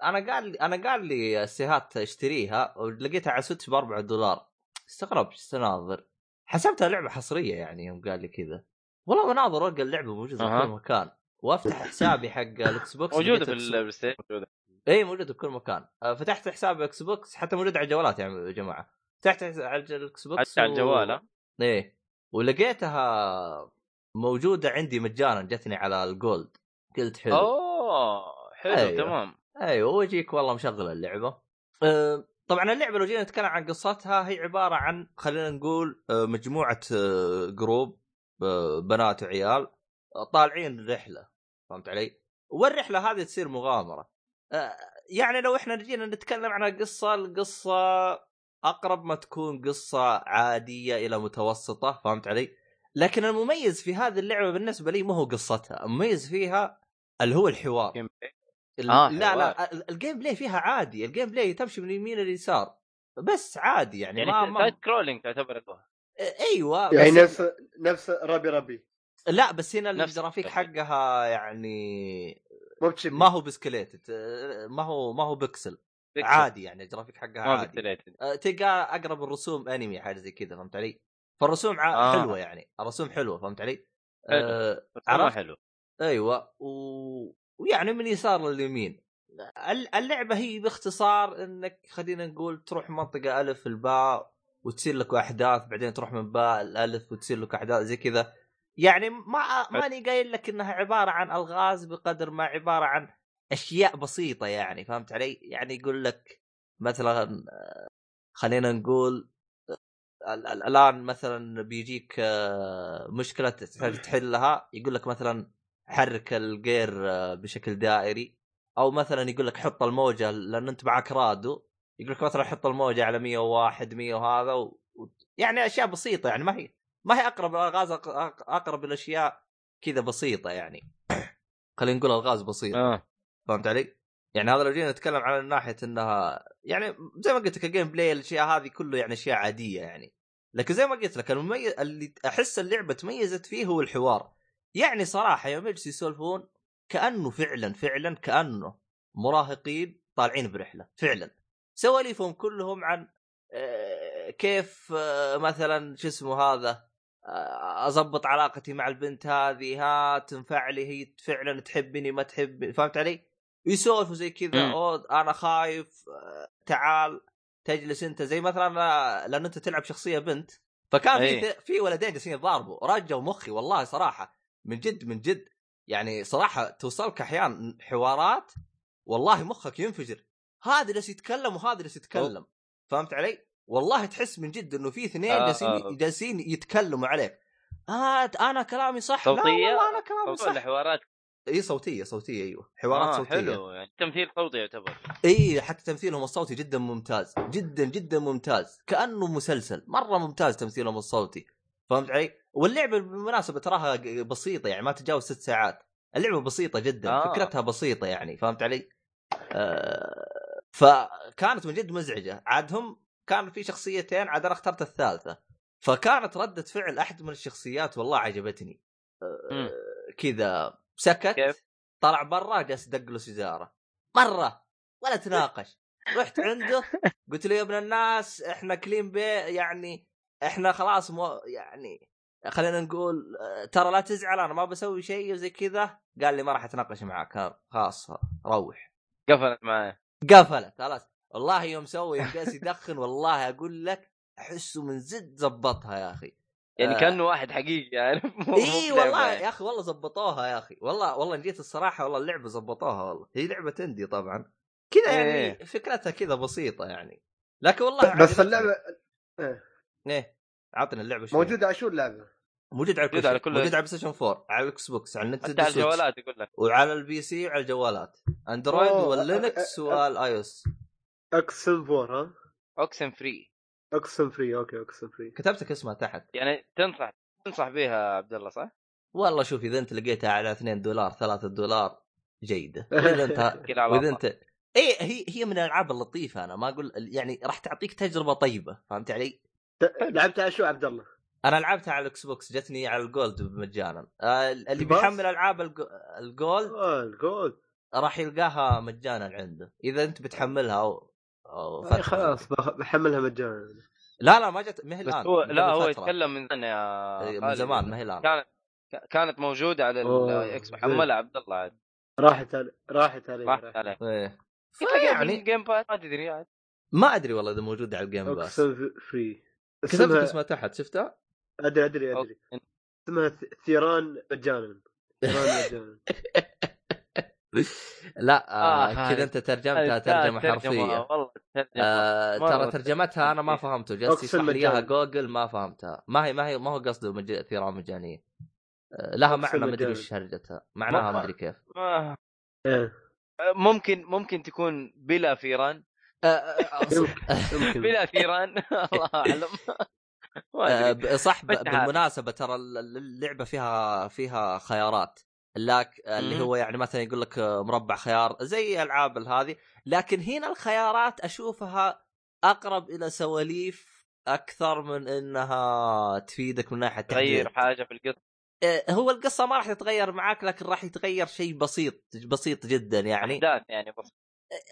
أنا قال لي أنا قال لي السيهات اشتريها ولقيتها على Switch ب 4 دولار. استغربت إيش تناظر؟ حسبتها لعبة حصرية يعني يوم قال لي كذا. والله بناظر القى اللعبة موجودة أها. في كل مكان. وأفتح حسابي حق ال Xbox موجودة في لقيتها تسوق. ال PlayStation موجودة. إي موجودة في كل مكان. آه، فتحت حساب Xbox حتى موجود على الجوالات يعني يا جماعة. فتحت على ال Xbox على الجوال ها؟ إيه ولقيتها موجودة عندي مجانا جتني على ال Gold. قلت حلو أوه حلو أيوه. تمام أيوه ويجيك والله مشغل اللعبة أه طبعا اللعبة لو جينا نتكلم عن قصتها هي عبارة عن خلينا نقول أه، مجموعة أه، جروب أه، بنات وعيال طالعين رحلة فهمت علي؟ والرحلة هذه تصير مغامرة يعني لو إحنا جينا نتكلم عن القصة القصة أقرب ما تكون قصة عادية إلى متوسطة فهمت علي؟ لكن المميز في هذه اللعبة بالنسبة لي ما هو قصتها، المميز فيها اللي هو الحوار آه، لا حوار. لا ال- الجيم بلاي فيها عادي الجيم بلاي تمشي من اليمين لليسار بس عادي يعني, يعني ما, سايد ما كرولينج تعتبر. أيوه يعني بس نفس نفس ربي ربي لا بس هنا نفس الجرافيك. حقها يعني ما هو بسكليتد ما هو ما هو بكسل بيكسل. عادي يعني الجرافيك حقها ما عادي أه، تلقى أقرب الرسوم انمي حاجة زي كذا فهمت علي؟ فالرسوم ع... آه. حلوة يعني الرسوم حلوة فهمت علي؟ حلو. ما حلو أيوه و... ويعني من يسار لليمين. ال- اللعبة هي باختصار إنك خلينا نقول تروح منطقة ألف الباء وتصير لك أحداث بعدين تروح من باء الالف وتصير لك أحداث زي كذا. يعني ما ماني قايل لك إنها عبارة عن ألغاز بقدر ما عبارة عن أشياء بسيطة يعني فهمت علي؟ يعني يقول لك مثلا خلينا نقول ال- ال- الآن مثلا بيجيك مشكلة تحتاج تحلها يقول لك مثلا حرك ال gear آه، بشكل دائري. أو مثلا يقول لك حط الموجة لأن أنت معك راديو يقول لك مثلا حط الموجة على 101 100 وهذا و... يعني أشياء بسيطة يعني ما هي ما هي أقرب أق- أقرب الأشياء كذا بسيطة يعني. خلينا نقول الغاز بسيطه آه. فهمت علي؟ يعني هذا لو جينا نتكلم عن ناحية إنها يعني زي ما قلت لك ال gameplay الأشياء هذه كله يعني أشياء عادية يعني. لكن زي ما قلت لك المميز اللي أحس اللعبة تميزت فيه هو الحوار. يعني صراحة يوم يجلسوا يسولفون كأنه فعلا فعلا كأنه مراهقين طالعين برحلة فعلا سواليفهم كلهم عن آه، كيف آه، مثلا شو اسمه هذا آه، أضبط علاقتي مع البنت هذه ها تنفع لي هي فعلا تحبني ما تحبني فهمت علي؟ يسولفوا زي كذا. أوه أنا خايف تعال تجلس أنت زي مثلا لأن أنت تلعب شخصية بنت فكان في أي. في ولدين جالسين يتضاربوا رجوا مخي والله صراحة من جد من جد. يعني صراحة توصلك أحيانا حوارات والله مخك ينفجر. هذا جالس يتكلم وهذا جالس يتكلم. فهمت علي؟ والله تحس من جد إنه في اثنين آه، جالسين آه. جالسين يتكلموا عليك. آه أنا كلامي صح؟ لا صوتية؟ والله أنا كلامي صح. الحوارات إي صوتية صوتية أيوه. حوارات آه صوتية. حلو. يعني تمثيل صوتي يعتبر. إي حتى تمثيلهم الصوتي جدا ممتاز. جدا جدا ممتاز. كأنه مسلسل. مرة ممتاز تمثيلهم الصوتي. فهمت علي؟ واللعبة بالمناسبة تراها بسيطة يعني ما تتجاوز ست ساعات اللعبة بسيطة جدا آه. فكرتها بسيطة يعني فهمت علي؟ آه فكانت من جد مزعجة عاد هم كان في شخصيتين عاد أنا اخترت الثالثة فكانت ردة فعل أحد من الشخصيات والله عجبتني. آه كذا سكت كيف؟ طلع برا جالس يدق له سيجارة مره ولا تناقش رحت عنده قلت له يا ابن الناس إحنا كلين بي يعني إحنا خلاص مو يعني خلينا نقول آه، ترى لا تزعل أنا ما بسوي شيء وزي كذا. قال لي ما راح أتناقش معك خلاص روح. قفلت معي قفلت خلاص. والله يوم سوى يوم جالس يدخن والله أقول لك أحسه من زد زبطها يا أخي. يعني آه. كأنه واحد حقيقي مو اي والله يعني. يا أخي والله زبطوها يا أخي. والله والله جيت الصراحة والله اللعبة زبطوها والله. هي لعبة indie طبعا. كذا يعني إيه. فكرتها كذا بسيطة يعني. لكن والله بس. اللعبة إيه عطنا اللعبة شوي موجودة على شو اللعبة؟ موجود على كل موجود على كل- موجود على PlayStation 4 على ال Xbox على ال Nintendo على الجوالات يقول لك وعلى ال PC وعلى الجوالات Android وال Linux وال iOS اكسن 4 ها؟ Oxenfree Oxenfree okay Oxenfree كتبتك اسمها تحت يعني تنصح تنصح بيها عبد الله صح؟ والله شوف إذا أنت لقيتها على 2 دولار 3 دولار جيدة وإذا أنت وإذا. أنت إيه هي هي من الألعاب اللطيفة أنا ما أقول يعني راح تعطيك تجربة طيبة فهمت علي؟ لعبت على شو عبد الله؟ أنا لعبتها على ال Xbox جتني على ال Gold مجانا آه اللي بس؟ بيحمل ألعاب الج- ال Gold آه الجولد راح يلقاها مجانا عنده إذا أنت بتحملها أو, أو فترة. خلاص بحملها مجانا لا لا ما جت ما هي الآن هو لا هو فترة. يتكلم من زمان يا إيه، من. زمان ما هي الآن كانت كانت موجودة على الاكس زين. محملها عبد الله عاد راحت علي راحت علي راحت عليه إيه يعني Game Pass ما تدري عاد ما أدري والله إذا موجودة على ال Game Pass free كتبت اسمها اسمها تحت شفتها؟ أدري أدري أدري. اسمها ثيران مجانا. ثيران مجانا. لا آه آه، كذا أنت ترجمتها ترجمة حرفية. والله آه ترى ترجمتها أنا ما. فهمته جالس يشرح لي إياها. جوجل ما فهمتها. ما هي ما هي ما هو قصده مج... ثيران مجانية. آه لها معنى ما أدري. وش هرجتها معناها ما ما- أدري كيف. ما- إيه. ممكن ممكن تكون بلا ثيران. آه، أص- يمكن بلا ثيران الله أعلم. صح. بالمناسبة ترى ال- ال- اللعبة فيها فيها خيارات. لك اللي. هو يعني مثلا يقول لك مربع خيار زي ألعاب هذه. لكن هنا الخيارات أشوفها أقرب إلى سواليف أكثر من إنها تفيدك من ناحية تغير. حاجة في القصة. هو القصة ما راح تتغير معاك لكن راح يتغير شيء بسيط بسيط جدا يعني. أحداث يعني بس.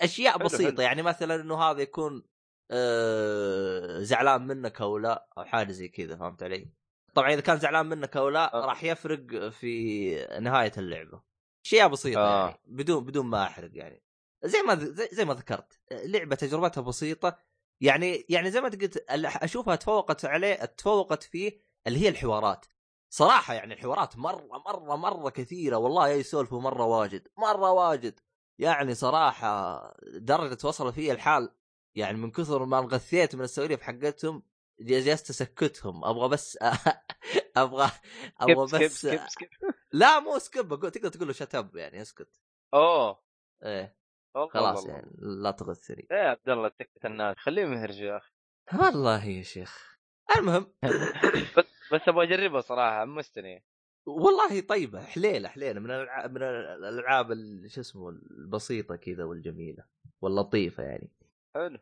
أشياء بسيطة. يعني مثلا إنه هذا يكون آه زعلان منك أو لا أو حاجة زي كذا فهمت علي؟ طبعا إذا كان زعلان منك أو لا آه. راح يفرق في نهاية اللعبة أشياء بسيطة آه. يعني بدون بدون ما أحرق يعني زي ما زي, زي ما ذكرت لعبة تجربتها بسيطة يعني يعني زي ما أنت قلت أشوفها تفوقت عليه تفوقت فيه اللي هي الحوارات صراحة يعني الحوارات مرة مرة مرة كثيرة والله يسولفوا مرة واجد مرة واجد يعني صراحة درجة وصل فيها الحال. يعني من كثر ما انغثيت من السواليف حقتهم جلست اسكتهم أبغى بس أبغى أبغى skip بس skip skip لا مو skip أقول- تقدر تقول له shut up يعني اسكت. أوه. إيه. والله خلاص والله. يعني لا تغثني. إيه يا عبد الله تكت الناس. خليه مهرج يا أخي. والله يا شيخ. المهم بس بس أبغى اجربها صراحة حمستني والله طيبة حليلة حليلة من الألع- من الألعاب ال- شو اسمه البسيطة كذا والجميلة واللطيفة يعني حلو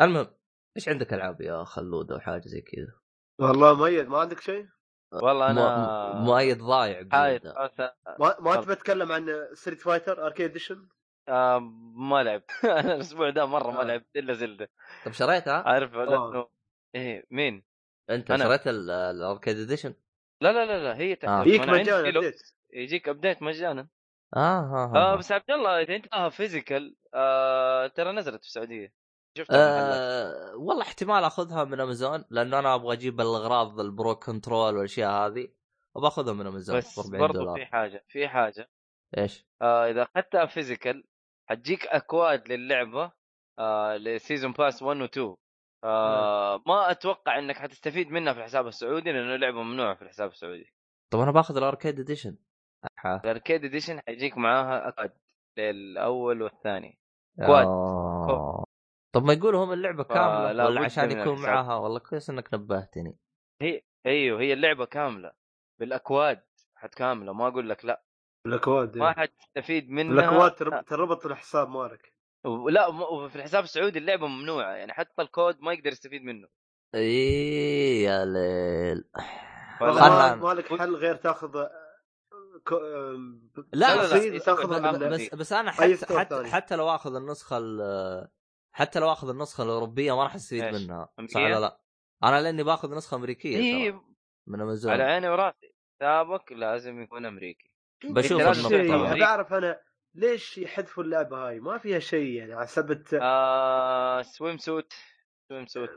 المهم إيش عندك ألعاب يا خلود أو حاجة زي كذا والله مؤيد ما عندك شيء؟ والله أنا مؤيد ضايع. ما ما. تبي تتكلم عن Street Fighter Arcade Edition؟ آه ما لعبت أنا الأسبوع ده مرة ما آه. لعبت إلا Zelda طب شريتها؟ عارف آه. لأنه إيه مين؟ أنت أنا. شريت ال- arcade edition؟ لا لا لا لا هي آه. تحت يجيك مجانا update يجيك update مجانا آه آه, آه آه. بس عبد الله إذا أنت تبغاها physical آه ترى نزلت في السعودية المحلات. آه والله احتمال أخذها من أمازون لأنه أنا أبغى أجيب الأغراض ال pro control والأشياء هذه أبغى اخذها من أمازون بس ب 40 برضو دولار في حاجة في حاجة إيش؟ آه إذا أخذتها physical حتجيك أ codes للعبة آه ل season pass 1 و 2 آه ما أتوقع إنك حتستفيد منها في الحساب السعودي لأنه لعبة ممنوعة في الحساب السعودي طب أنا باخذ ال arcade edition. ال arcade edition حيجيك معاها اكواد للأول والثاني كواد. آه. طب ما يقولوا هم اللعبة كاملة ولا عشان يكون الحساب. معاها والله كويس إنك نبهتني هي أيوه هي اللعبة كاملة بالأكواد حت كامله ما أقول لك لا الاكواد ما إيه. حتستفيد منها الاكواد تر- تربط الحساب مالك لا م- في الحساب السعودي اللعبة ممنوعة يعني حتى الكود ما يقدر يستفيد منه إيه يا ليل خلنا- ما مالك حل غير تاخذ آه، كو- لا، لا، لا، وتاخذه بس- بس بس أنا أي حتى store حتى, ثاني. حتى لو آخذ النسخة ال- حتى لو آخذ النسخة الأوروبية ما راح أستفيد؟ منها صح؟ ولا لا؟ أنا لأني باخذ نسخة أمريكية اي ترى من أمازون على عيني وراسي حسابك لازم يكون أمريكي بشوف ابي اعرف أنا ليش يحذفوا اللعبة هاي؟ ما فيها شيء يعني على سبت آه swimsuit swimsuit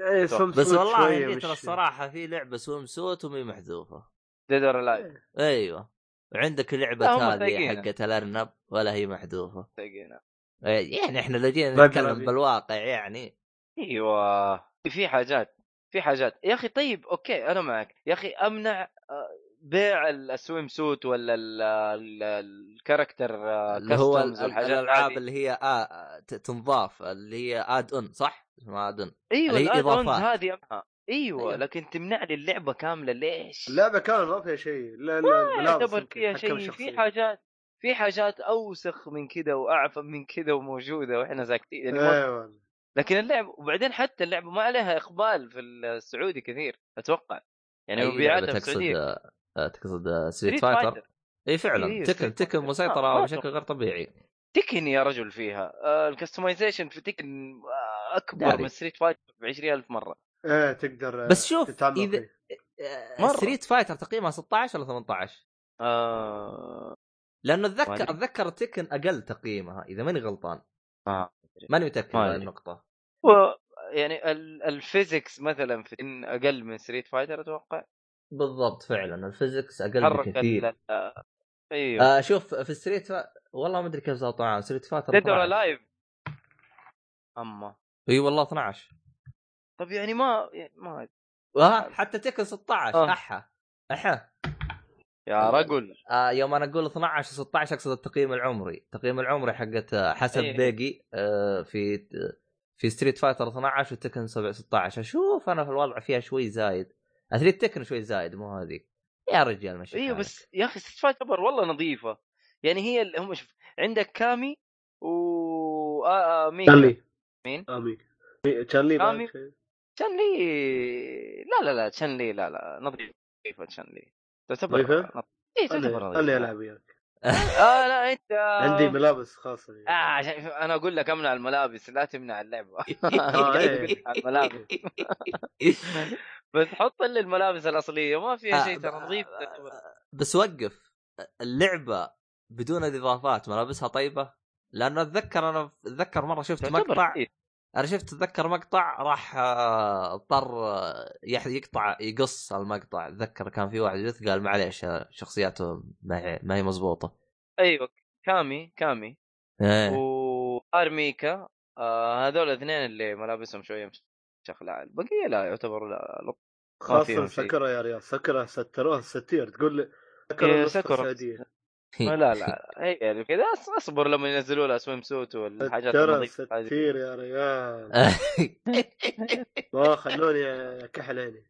إيه صح. swim بس suit والله ترى الصراحة في لعبة swimsuit ومي محذوفة. Dead or Alive أيوه. وعندك لعبة هذه. حقت الارنب ولا هي محذوفة. إيه، يعني إحنا لو جينا نتكلم. بالواقع يعني. أيوه. في حاجات في حاجات. يا أخي طيب أوكي أنا معك. يا أخي أمنع آه، بيع ال swimsuit ولا ال- ال- ال character آه، اللي هو الألعاب. اللي هي آه تنضاف اللي هي add-on صح؟ اسمها add-on أيوه اللي هي إضافات. هذه أمها. أيوه أيوة. لكن تمنع لي اللعبة كاملة ليش؟ اللعبة كانت ما فيها شيء لا لا الملابس يعتبر فيها شيء. في حاجات في حاجات أوسخ من كذا واعفن من كذا وموجودة وإحنا ساكتين يعني أيوه لكن اللعبه وبعدين حتى اللعبة ما عليها إقبال في السعودي كثير أتوقع يعني مبيعاتها في السعودية تقصد آه، تقصد آه، Street Fighter إي فعلا Tekken Tekken. مسيطرة ما بشكل أتوقع. غير طبيعي Tekken يا رجل فيها آه ال customization في Tekken آه أكبر داري. من Street Fighter ب 20000 مرة إيه تقدر آه، بس شوف،. آه، مرة. ستريت فايتر تقييمها 16 ولا 18 آه لأنه اتذكر. أتذكر Tekken أقل تقييمها إذا ماني غلطان آه. ماني متأكد ما من. النقطة و يعني ال- ال physics مثلا في Tekken أقل من Street Fighter أتوقع بالضبط فعلا ال physics أقل بكثير. ال- آه، إيوه. آه شوف في Street Fi... والله ما أدري كيف ظبطوا ستريت فايتر ديد اور 12. لايف أما. إي والله 12 طب يعني ما يعني ما وها حتى Tekken 16 آه. أحا. أحا. يا رجل. آه يوم أنا أقول 12 16 أقصد التقييم العمري. التقييم العمري حقت آه، حسب إيه. بيجي آه في في ستريت فايتر 12 وتكن 7 16 أشوف أنا في الوضع فيها شوي زايد. اتريد تكن شوي زايد مو هذيك يا رجال مشي أيوه. بس يا أخي ستريت فايتر والله نظيفة يعني هي اللي هم شوف عندك كامي و آه آه ميكا تشانلي مين؟ ميكا مي- تشانلي آمي. بعد شيء. تشان لي لا لا لا تشان لي لا لا نظيفة تشان لي تعتبر نظيفة؟ نظ- اي تعتبر نظيفة. أنا ألعب وياك آه لا أنت عندي ملابس خاصة آه عشان أنا أقول لك أمنع الملابس لا تمنع اللعبة. آه، إيه. الملابس. بس حط لي الملابس الأصلية ما فيها شيء آه، ترى نظيف بس وقف. اللعبة بدون إضافات ملابسها طيبة؟ لأنه أتذكر أنا أتذكر مرة شفت مقطع إيه. أنا شفت أتذكر مقطع راح آه، اضطر آه، يح- يقطع يقص المقطع. أتذكر كان في واحد يث قال معليش شخصياته ما هي ما هي مضبوطة. أيوه كامي كامي. إيه. وارميكا آه هذول الاثنين اللي ملابسهم شوية مشخلعه البقيه لا يعتبروا لا شيء. سكرة يا ريال. سكرة ستروه ستير. تقول لي إيه، سكرة النسخة سكرة. لا لا. هي يعني كذا. أصبر لما ينزلوا لها سويم سوت والحاجات ستير يا ريال. ما خلوني كحل عيني.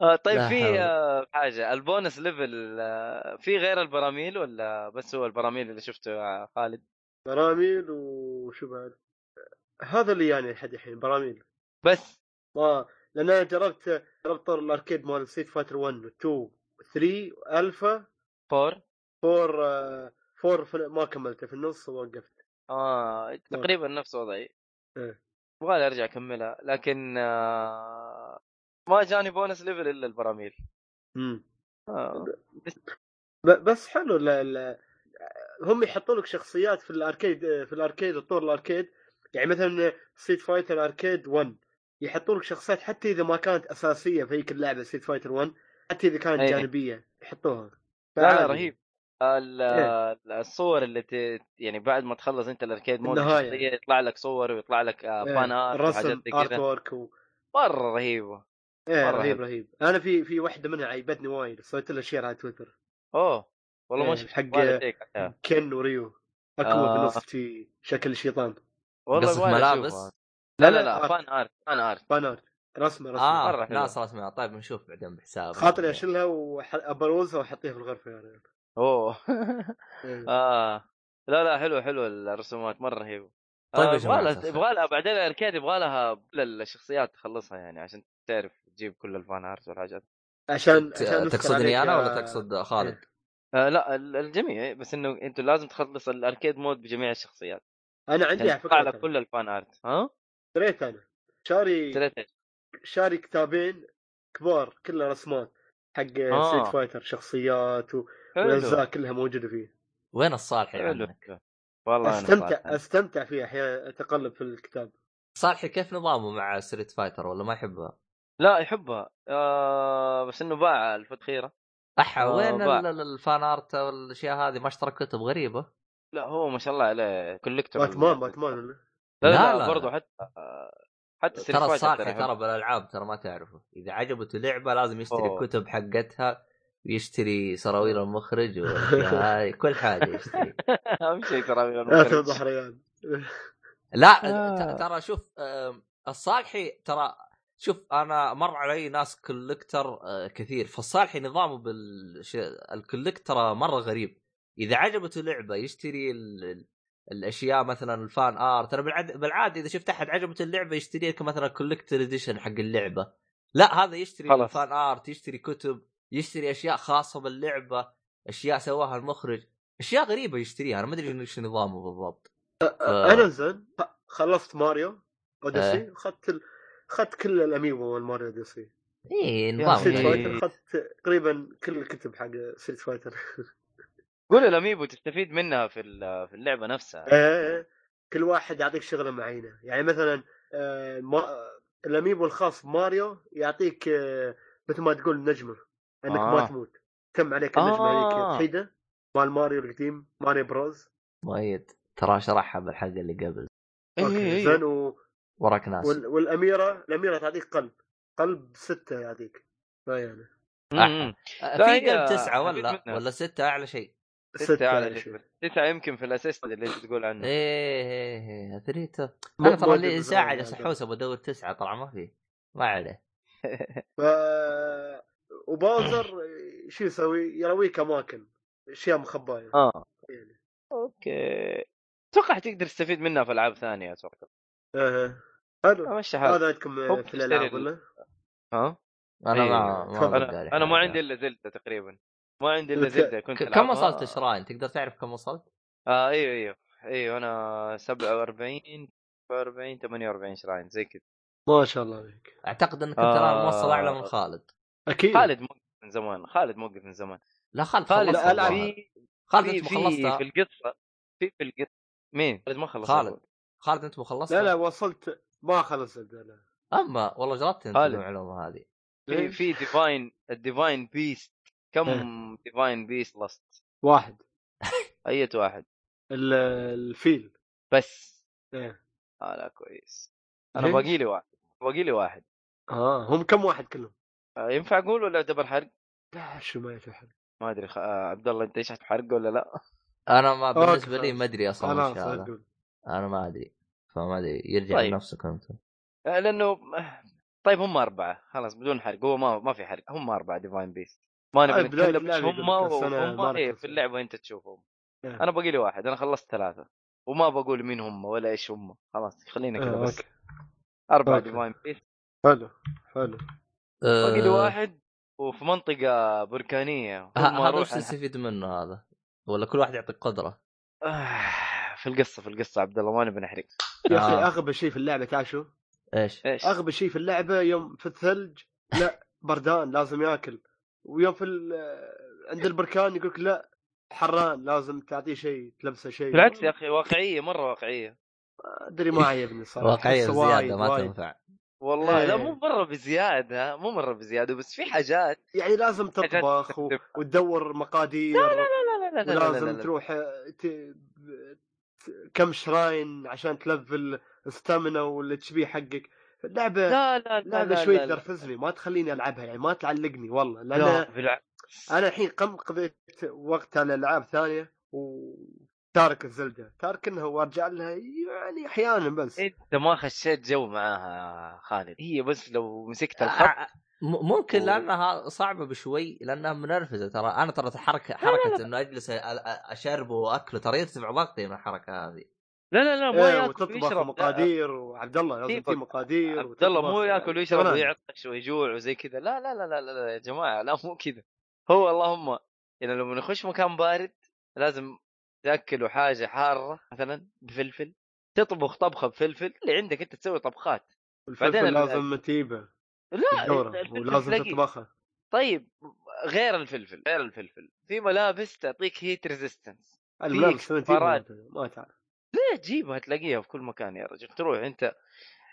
آه طيب في. آه حاجة. ال bonus level آه في غير البراميل ولا بس هو البراميل اللي شفته يا خالد؟ براميل وشو بعد؟ هذا اللي يعني لحد الحين براميل. بس. ما لأن أنا جربت جربت طور ال arcade مال Street Fighter 1 2 3 Alpha four؟ 4 آه، 4 في- ما كملته في النص ووقفت. آه تقريبا نفس وضعي. إيه. يبغالي أرجع أكملها لكن آه ما جاني bonus level إلا البراميل. امم آه. بس حلو لا لا هم يحطون لك شخصيات في ال arcade في ال arcade الطور ال arcade. يعني مثلا Street Fighter arcade 1 يحطون لك شخصيات حتى إذا ما كانت أساسية في هيك اللعبه Street Fighter 1 حتى إذا كانت أي. جانبية يحطوها لا. رهيب إيه. الصور اللي ت... يعني بعد ما تخلص أنت ال arcade mode النهاية. الشخصية يطلع لك صور ويطلع لك إيه، fan art زي art كذا work و... مرة رهيبة إيه مرة رهيب حلو. رهيب أنا في في واحدة منها عيبتني وايد سويت لها share على تويتر أوه والله ما إيه، شفت حق-. Ken و Ryu اكبر آه. بنص في شكل الشيطان والله ملابس؟ لا لا لا. fan art fan art. fan art. رسمه رسمه. آه مرة حلوة. ناس رسمها طيب بنشوف بعدين بحساب خاطري أشيلها وأبروزها وأحطيها في الغرفة يعني. أوه. إيه. آه. لا لا حلو حلو الرسومات مرة رهيبة. طيب يا آه، يبغى الخير. لها يبغى لها بعدين ال arcade يبغى لها كل الشخصيات تخلصها يعني عشان تعرف تجيب كل ال fan art والحاجات. عشان ت- عشان تقصدني أنا يا- ولا تقصد خالد؟ آه لا ال- الجميع بس إنه أنتوا لازم تخلص ال arcade mode بجميع الشخصيات. أنا عندي على يعني فكره لك ترى. كل ال fan art. ها؟ اشتريت أنا شاري؟ شاري كتابين كبار كلها رسمات حق آه. Street Fighter شخصيات و- والأجزاء كلها موجودة فيه وين الصالحي عنك؟ والله أنا أستمتع صراحة. أستمتع فيه أحيانا أتقلب في الكتاب صالحي كيف نظامه مع Street Fighter ولا ما يحبها؟ لا يحبها آه بس إنه باع الفتخيرة أحا آه، وين باع. ال- ال- ال fan art والأشياء هذه ما اشترى كتب غريبة لا هو ما شاء الله عليه collector Batman Batman لا لا, لا، لا, لا. برضه حتى حتى ترى الصالحي. ترى بالألعاب ترى ما تعرفه إذا عجبته لعبة لازم يشتري أوه. كتب حقتها ويشتري سراويل المخرج والاشياء هذه كل حاجة يشتري أهم شيء لا المخرج. توضح ريال لا آه. ترى شوف الصالحي ترى شوف أنا مر علي ناس collector آه، كثير فالصالحي نظامه بال collector مرة غريب إذا عجبته لعبة يشتري الأشياء مثلا ال fan art ترى بالعاده بالعادة إذا شفت أحد عجبته اللعبة يشتري لك مثلا collector edition حق اللعبة لا هذا يشتري خلاص. ال fan art يشتري كتب يشتري أشياء خاصة باللعبة أشياء سواها المخرج أشياء غريبة يشتريها أنا ما أدري إيش نظامه بالضبط أنا زين خلصت ماريو إيه. Odyssey اخذت ال... اخذت كل ال Amiibo مال Mario Odyssey إيه نظام Street أخي. غريب. Fighter اخذت تقريبا كل الكتب حق Street Fighter قول ال Amiibo تستفيد منها في ال- في اللعبة نفسها. إيه، كل واحد يعطيك شغلة معينة. يعني مثلا آه، ما... ال Amiibo الخاص بماريو يعطيك آه، مثل ما تقول نجمة إنك ما آه. تموت. تم عليك النجمة آه. هذيك وحيده مال ماريو القديم Mario Bros مؤيد. ترى شرحها بالحلقة اللي قبل. إيه، أوكي إيه. زين و... وراك ناس. وال... والأميرة الأميرة تعطيك قلب. قلب ستة يعطيك. ما يعني. آه، في قلب تسعة ولا. ولا ستة أعلى شيء. ستة أعلى شيء. تسعة يمكن في ال assist اللي أنت تقول عنه. إيه إيه إيه ثريتا مو- أنا ترى اللي جالس هذا. احوس بدور تسعة طلع ما في. ما عليه. ف... و Bowser شو يسوي؟ يرويك اماكن أشياء مخباية. آه. يعني. أوكي. أتوقع تقدر تستفيد منها في ألعاب ثانية أتوقع. أها حلو. مشي حالك. هذا عندكم في الألعاب ولا؟ ها أنا إيه، ما. بقالي أنا أنا ما. عندي إلا Zelda تقريبا. ما عندي إلا زلده كنت كم. وصلت شراين تقدر تعرف كم وصلت؟ آه إيوه إيوه إيوه أنا 47 47 48 شراين زي كذا ما شاء الله عليك أعتقد إنك أنت آه. الان موصل أعلى من خالد أكيد خالد موقف من زمان خالد موقف من زمان لا خالد خالد خلصت لا،. في خالد في أنت في مخلصتها في القصة في في القصة مين؟ خالد ما خلص خالد. خالد أنت مخلصتها لا لا وصلت ما خلص لا لا أما والله جربت أنت. المعلومة هذه؟ في في divine ال divine beast كم إيه. divine beast لسة؟ واحد أية واحد ال- الفيل بس إيه آه لا كويس أنا ليش؟ باقي لي واحد باقي لي واحد آه هم كم واحد كلهم؟ آه ينفع أقول ولا يعتبر حرق؟ لا شو ما يتحل ما أدري خ... آه عبد الله أنت إيش حرق ولا لا؟ أنا ما أوكي، بالنسبة لي. ما أدري أصلا وش هذا. أنا ما أدري فما أدري يرجع طيب. لنفسك أنت آه لأنه طيب هم أربعة خلاص بدون حرق هو ما ما في حرق هم أربعة divine beast ما نبي آه، بداية نتكلم إيش هم وهم. إيه في اللعبة أنت تشوفهم إيه. أنا باقي لي واحد أنا خلصت ثلاثة وما بقول مين هم ولا إيش هم خلاص خلينا كذا آه، بس أوكي. أربعة. divine beast حلو حلو باقي لي واحد وفي منطقة بركانية هذا وش تستفيد منه هذا؟ ولا كل واحد يعطيك قدرة؟ آه، في القصة في القصة عبد الله ما نبي نحرق يا أخي آه. أغبى شيء في اللعبة تعرف شو؟ إيش؟ إيش؟ أغبى شيء في اللعبة يوم في الثلج لا بردان لازم ياكل ويوم في ال- عند البركان يقولك لا حران لازم تعطيه شيء تلبسه شيء بالعكس يا أخي واقعية مرة واقعية أدري ما عجبني صراحة واقعية زيادة ما. تنفع والله إيه. لا مو مرة بزيادة مو مرة بزيادة بس في حاجات يعني لازم تطبخ و... وتدور مقادير لا لا لا لا لا لا لا ولازم لا لا. تروح ت... ت- كم shrine عشان تلفل ال stamina وال HP حقك اللعبه لا لا لا لعبه لا شوي. تنرفزني ما تخليني ألعبها يعني ما تعلقني والله لأن لا أنا الحين قم قضيت وقت على ألعاب ثانية و تارك ال Zelda. تارك إنها وأرجع لها يعني أحيانا بس. أنت ما خشيت جو معاها خالد. هي بس لو مسكت الخط ممكن و- لأنها صعبة بشوي لأنها منرفزة ترى. أنا ترى حركه حركة إنه أجلس أشربه وأكله ترى يرتفع ضغطي من الحركة هذه. لا لا لا مو إيه ياكل ويشرب لا، ومقادير وعبد الله لازم. في مقادير عبد الله. مو ياكل ويشرب. ويعطش ويجوع وزي كذا لا لا لا لا لا, يا جماعة لا مو كذا هو اللهم يعني لما نخش مكان بارد لازم تأكلوا حاجة حارة مثلا بفلفل تطبخ طبخة بفلفل اللي عندك أنت تسوي طبخات الفلفل لازم تيبه لا ولازم. تطبخها طيب غير الفلفل غير الفلفل في ملابس تعطيك هيت ريزيستنس الملابس ما تعرف تجيبها تلاقيها في كل مكان يا رجل تروح أنت.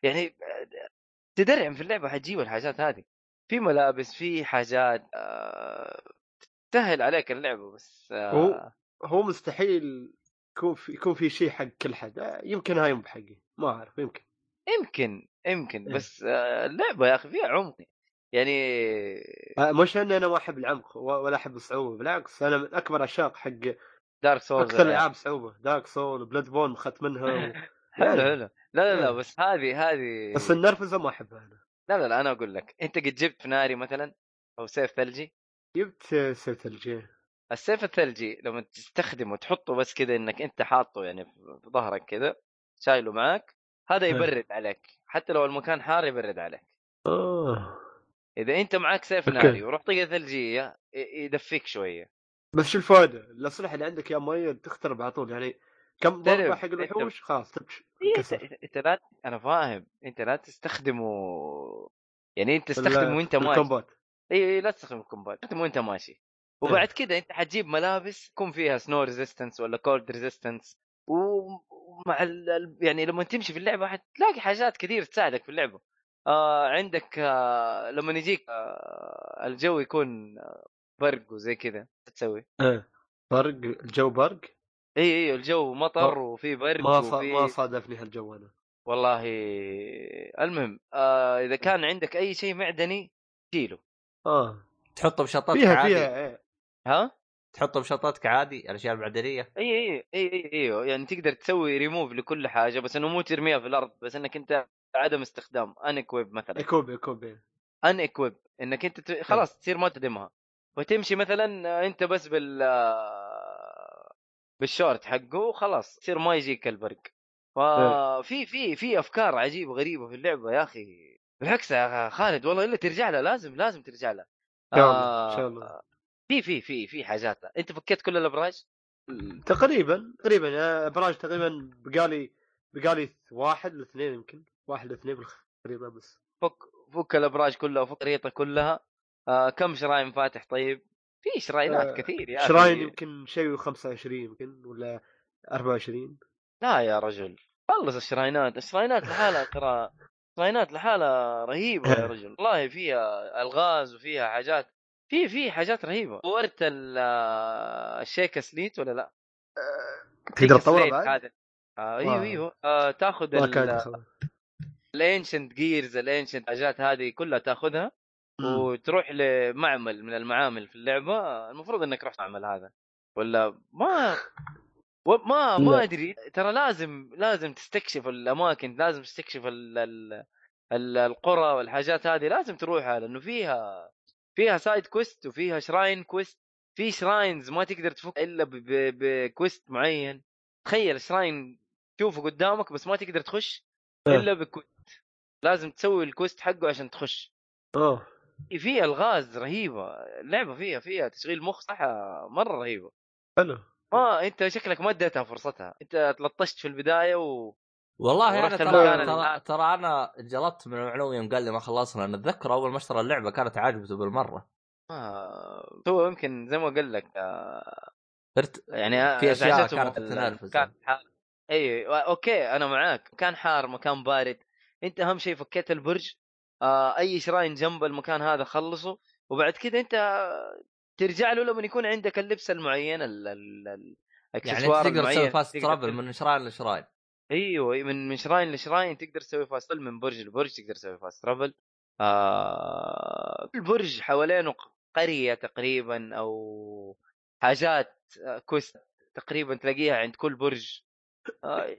يعني تدرعم في اللعبة حتجيب الحاجات هذه. في ملابس في حاجات آه، تسهل عليك اللعبة بس آه، هو- هو مستحيل يكون في يكون في شيء حق كل حد. يمكن هاي مو بحقي ما أعرف يمكن. يمكن يمكن إيه. بس آه، اللعبة يا أخي فيها عمق. يعني مش إني أنا ما أحب العمق ولا أحب الصعوبة بالعكس أنا من أكبر عشاق حق Dark Souls أكثر الألعاب صعوبة. Dark Soul Bloodborne اخذت منها و... حلو. حلو. لا لا لا إيه. بس هذه هذه بس النرفزه ما أحبها أنا. لا لا لا أنا أقول لك. أنت قد جبت ناري مثلا أو سيف ثلجي؟ جبت سيف ثلجي. السيف الثلجي لما تستخدمه تحطه بس كذا إنك أنت حاطه يعني في ظهرك كذا شايله معاك هذا إيه. يبرد عليك. حتى لو المكان حار يبرد عليك. آه. إذا أنت معاك سيف. ناري ورحت طقة ثلجية يدفيك شوية. بس شو الفائده؟ الأسلحة اللي عندك يا ميه تخترب على طول يعني كم ضربة حق الوحوش؟ خلاص تبش إيه، أنت لا أنا فاهم. أنت لا تستخدمه. يعني أنت تستخدمه وأنت ماشي. ال combat. اي اي لا تستخدم ال combat تستخدمه وأنت ماشي. وبعد كذا أنت حتجيب ملابس يكون فيها snow resistance ولا cold resistance ومع ال... يعني لما تمشي في اللعبة حتلاقي حاجات كثير تساعدك في اللعبة. آه عندك آه لما يجيك آه الجو يكون برق وزي كذا تسوي؟ إيه برق الجو برق اي اي الجو مطر وفي برق ما صا... وفي ما صادفني هالجو أنا. والله المهم آه إذا كان عندك أي شيء معدني شيله. آه. تحطه بشنطتك فيها عادي. فيها إيه. ها؟ تحطه بشنطتك عادي الأشياء المعدنية. اي اي اي اي يعني تقدر تسوي ريموف لكل حاجة بس إنه مو ترميها في الأرض بس إنك أنت عدم استخدام unequip مثلا. equip equip إيه. unequip إنك أنت ت... خلاص تصير ما تدمها. وتمشي مثلا أنت بس بال بالشورت حقه وخلاص يصير ما يجيك البرق. ففي في في أفكار عجيبة غريبة في اللعبة يا أخي. بالعكس يا خالد والله إلا ترجع لها لازم لازم ترجع لها. ان شاء الله إن شاء الله. في في في في حاجات. أنت فكيت كل الأبراج؟ تقريبا تقريبا أبراج تقريبا بقالي بقالي واحد لاثنين يمكن واحد لاثنين تقريبا بس. فك فك الأبراج كلها وفك الخريطة كلها. آه كم شراين فاتح طيب؟ في شراينات آه، كثير يا شراين. يمكن شيء 25 يمكن ولا 24 لا يا رجل خلص الشراينات الشراينات لحالها ترى ال shrine ات لحالها رهيبة يا رجل والله فيها ألغاز وفيها حاجات في في حاجات رهيبة طورت ال- آه، ال Sheikah Slate ولا لا؟ تقدر Sheikah تطورها Slate بعد؟ هذا آه أيوه. أيوه آه تاخذ. ال ancient gears ال ancient حاجات هذه كلها تاخذها. وتروح لمعمل من المعامل في اللعبة المفروض إنك رحت المعمل هذا. ولا ما ما ما. أدري ترى لازم لازم تستكشف الأماكن لازم تستكشف ال ال ال القرى والحاجات هذه لازم تروحها لأنه فيها فيها side quest وفيها shrine quest في shrines ما تقدر تفك إلا ب quest معين. تخيل shrine تشوفه قدامك بس ما تقدر تخش إيه. إلا ب quest لازم تسوي ال quest حقه عشان تخش. أوه. في ألغاز رهيبة. اللعبه فيها فيها تشغيل مخ صح مرة رهيبة. حلو. ما أنت شكلك ما اديتها فرصتها. أنت تلطشت في البداية و والله أنا ترى ترى, ترى أنا جلطت من المعلومه يوم قال لي ما خلصنا. لأن أتذكر أول ما اشترى اللعبة كانت عاجبته بالمرة. آه، هو يمكن زي ما قل لك آه، فرت يعني في أشياء أزعجته كانت تنرفز. كان حار. اي okay أنا معاك. مكان حار مكان بارد. أنت أهم شيء فكيت البرج. آه أي shrine جنب المكان هذا خلصه. وبعد كذا أنت ترجع له لما يكون عندك اللبس المعين ال ال ال- يعني تقدر تسوي. fast travel من shrine ل shrine. أيوه من من shrine ل shrine تقدر تسوي fast travel من برج لبرج تقدر تسوي fast travel آه البرج حوالينه قرية تقريبا أو حاجات آه، quest تقريبا تلاقيها عند كل برج. آه،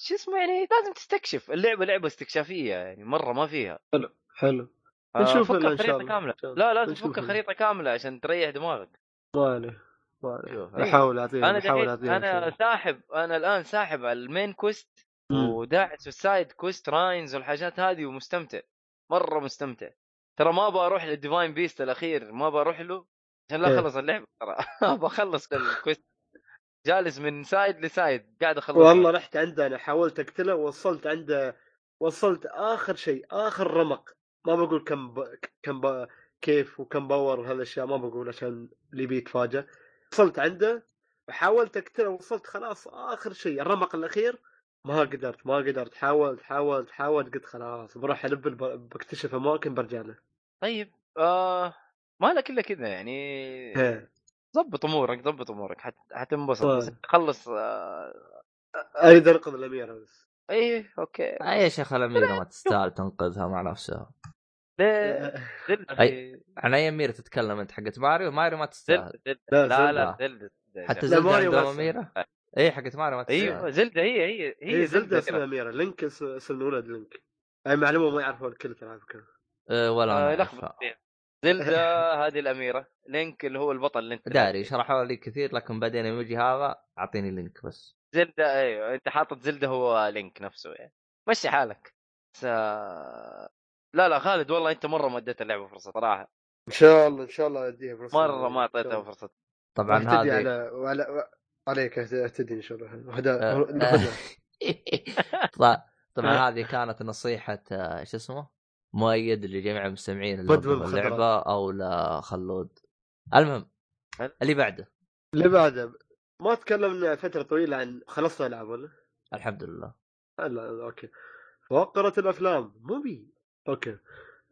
شو اسمه يعني لازم تستكشف. اللعبة لعبة استكشافية يعني مرة ما فيها. حلو آه، نشوف شاء خريطة. كاملة. شاء. لا لازم إلا. خريطة كاملة عشان تريح دماغك. ما عليه ما عليه شوف بحاول اعطيه أنا بحاول دحين اعطيه أنا ساحب أنا الآن ساحب على ال main quest وداعس في ال side quest shrines والحاجات هذه ومستمتع. مرة مستمتع. ترى ما أبغى أروح لل Divine Beast الأخير ما أبغى أروح له. عشان لا إيه. أخلص اللعبة ترى. أبغى اخلص ال quest. جالس من side ل side قاعد أخلص. والله رحت عنده أنا حاولت أقتله وصلت عنده وصلت آخر شيء آخر رمق. ما بقول كم ب... كم ب... كيف وكم power وهالأشياء ما بقول عشان اللي بيتفاجئ وصلت عنده وحاولت أقتله وصلت خلاص آخر شيء الرمق الأخير. ما قدرت ما قدرت حاولت حاولت حاولت قلت خلاص بروح ألب الب- بكتشف أماكن برجع له. طيب آه ما لك إلا كذا يعني. إيه. ضبط أمورك ضبط أمورك حت... حتنبسط. طيب. بس تخلص آه... اريد انقذ الاميره بس إيه okay. آه يا شيخ الاميره ما تستاهل تنقذها مع نفسها. ليه أي. عن أي اميره تتكلم أنت؟ حقت ماريو؟ ماريو ما تستاهل. لا، لا لا زلدة. حتى زلدة عندهم ما أميرة؟ اي حقت ماريو ما تستاهل. أيوه زلدة هي هي هي هي زلدة اسمها أميرة. لينك اس- اسم الولد لينك. هاي معلومة ما يعرفها الكل ترى على فكره ولا آه، أنا زلدة هذه الأميرة. لينك اللي هو البطل اللي انت داري شرحوا لي كثير لكن بعدين يجي هذا أعطيني لينك بس. زلدة أيوه أنت حاطط زلدة هو لينك نفسه يعني. مشي حالك. س... لا لا خالد والله أنت مرة ما أديت اللعبة فرصة صراحة إن شاء الله إن شاء الله أديها فرصة. مرة ما أعطيتها. فرصة. طبعا هذه على وعلى عليك اهتدي إن شاء الله. وهدا آه، طبعا هذه كانت نصيحة آه، شو اسمه؟ مؤيد لجميع المستمعين اللي. اللعبة أو لخلود المهم اللي بعده. اللي بعده ما تكلمنا فترة طويلة عن خلصنا ألعاب ولا؟ الحمد لله. لا أوكي. فقرة الأفلام موبي. أوكي.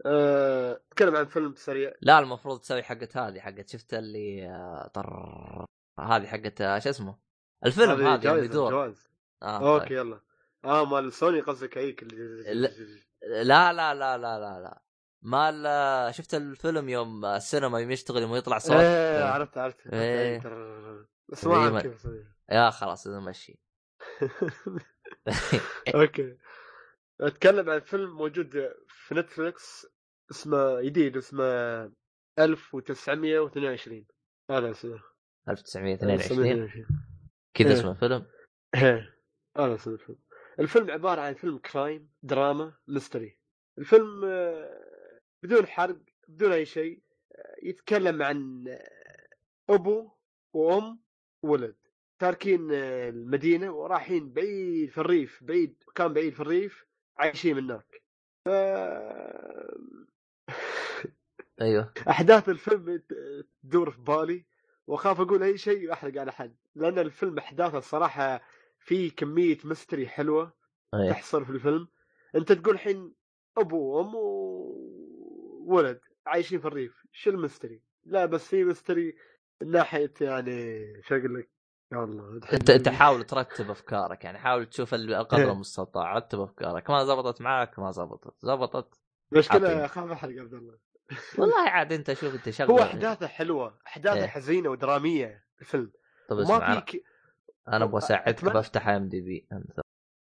أه... تكلم عن فيلم سريع. لا المفروض تسوي حقت هذه حقت شفت اللي آه، طر هذه حقت آه، شو اسمه؟ الفيلم هذا اللي يدور آه أوكي يلا. آه مال سوني قصدك هيك اللي لا. لا لا لا لا لا لا. مال شفت الفيلم يوم السينما يوم يشتغل يوم يطلع صوت؟ إيه عرفت عرفت. إيه. عرفت. بس ما إيه، اعرف ما- كيف يا خلاص إذا مشي. okay. أتكلم عن فيلم موجود في Netflix اسمه جديد اسمه 1922 هذا اسمه. 1922 كذا إيه. اسمه الفيلم؟ إيه، هذا اسم الفيلم. الفيلم عبارة عن فيلم crime drama mystery الفيلم آه، بدون حرق بدون أي شيء آه، يتكلم عن آه، أبو وأم وولد. تاركين المدينة ورايحين بعيد في الريف بعيد مكان بعيد في الريف عايشين هناك. ف... أيوه. أحداث الفيلم تدور في بالي وأخاف أقول أي شيء وأحرق على حد. لأن الفيلم أحداثه الصراحة في كمية مستري حلوة أيوة. تحصل في الفيلم. أنت تقول الحين أبو وأم وولد عايشين في الريف شو المستري لا بس في مستري من ناحية يعني شو أقول لك؟ يا الله أنت انت حاول ترتب أفكارك يعني حاول تشوف القدر إيه. المستطاع رتب أفكارك. ما زبطت معك ما زبطت. زبطت. مشكلة. اخاف احرق عبد الله. والله عاد أنت شوف أنت شغل هو أحداثه حلوة أحداثه إيه. حزينة ودرامية الفيلم. طب ما اسمع في أنا, أبغى أساعدك بفتح IMDb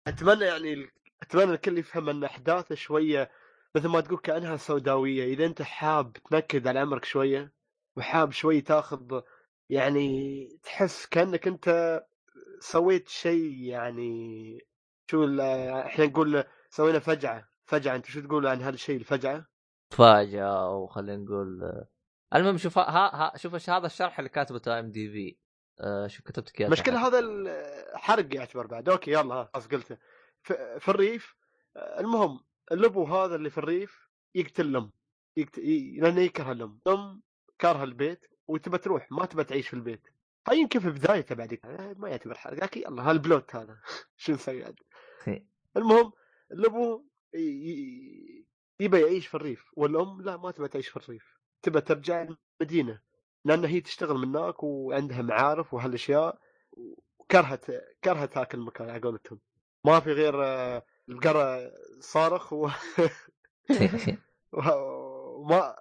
أتمنى يعني أتمنى الكل يفهم أن أحداثه شوية مثل ما تقول كأنها سوداوية. إذا أنت حاب تنكد على عمرك شوية وحاب شوي تاخذ يعني تحس كأنك أنت سويت شيء يعني شو إحنا نقول سوينا فجعة. فجعة أنت شو تقول عن هذا الشيء الفجعه؟ تفاجأ وخلينا نقول المهم شوف ها, ها شوف هذا الشرح اللي كاتبته IMDb شوف كتبت كذا المشكلة هذا الحرق يعتبر بعد. okay يلا خلاص قلته في, الريف آه، المهم الابو هذا اللي في الريف يقتل الام. لأنه يكره الام الام كارهه البيت وتبى تروح ما تبى تعيش في البيت. هاي يمكن في بدايته بعد آه، ما يعتبر حرق. لكن يلا هال plot هذا. شو نسوي عاد المهم الابو. يبى يعيش في الريف والأم لا ما تبى تعيش في الريف. تبى ترجع المدينة. لأن هي تشتغل من هناك وعندها معارف وهالأشياء وكرهت كرهت هاك المكان على قولتهم ما في غير آه، القرى صارخ و... وما.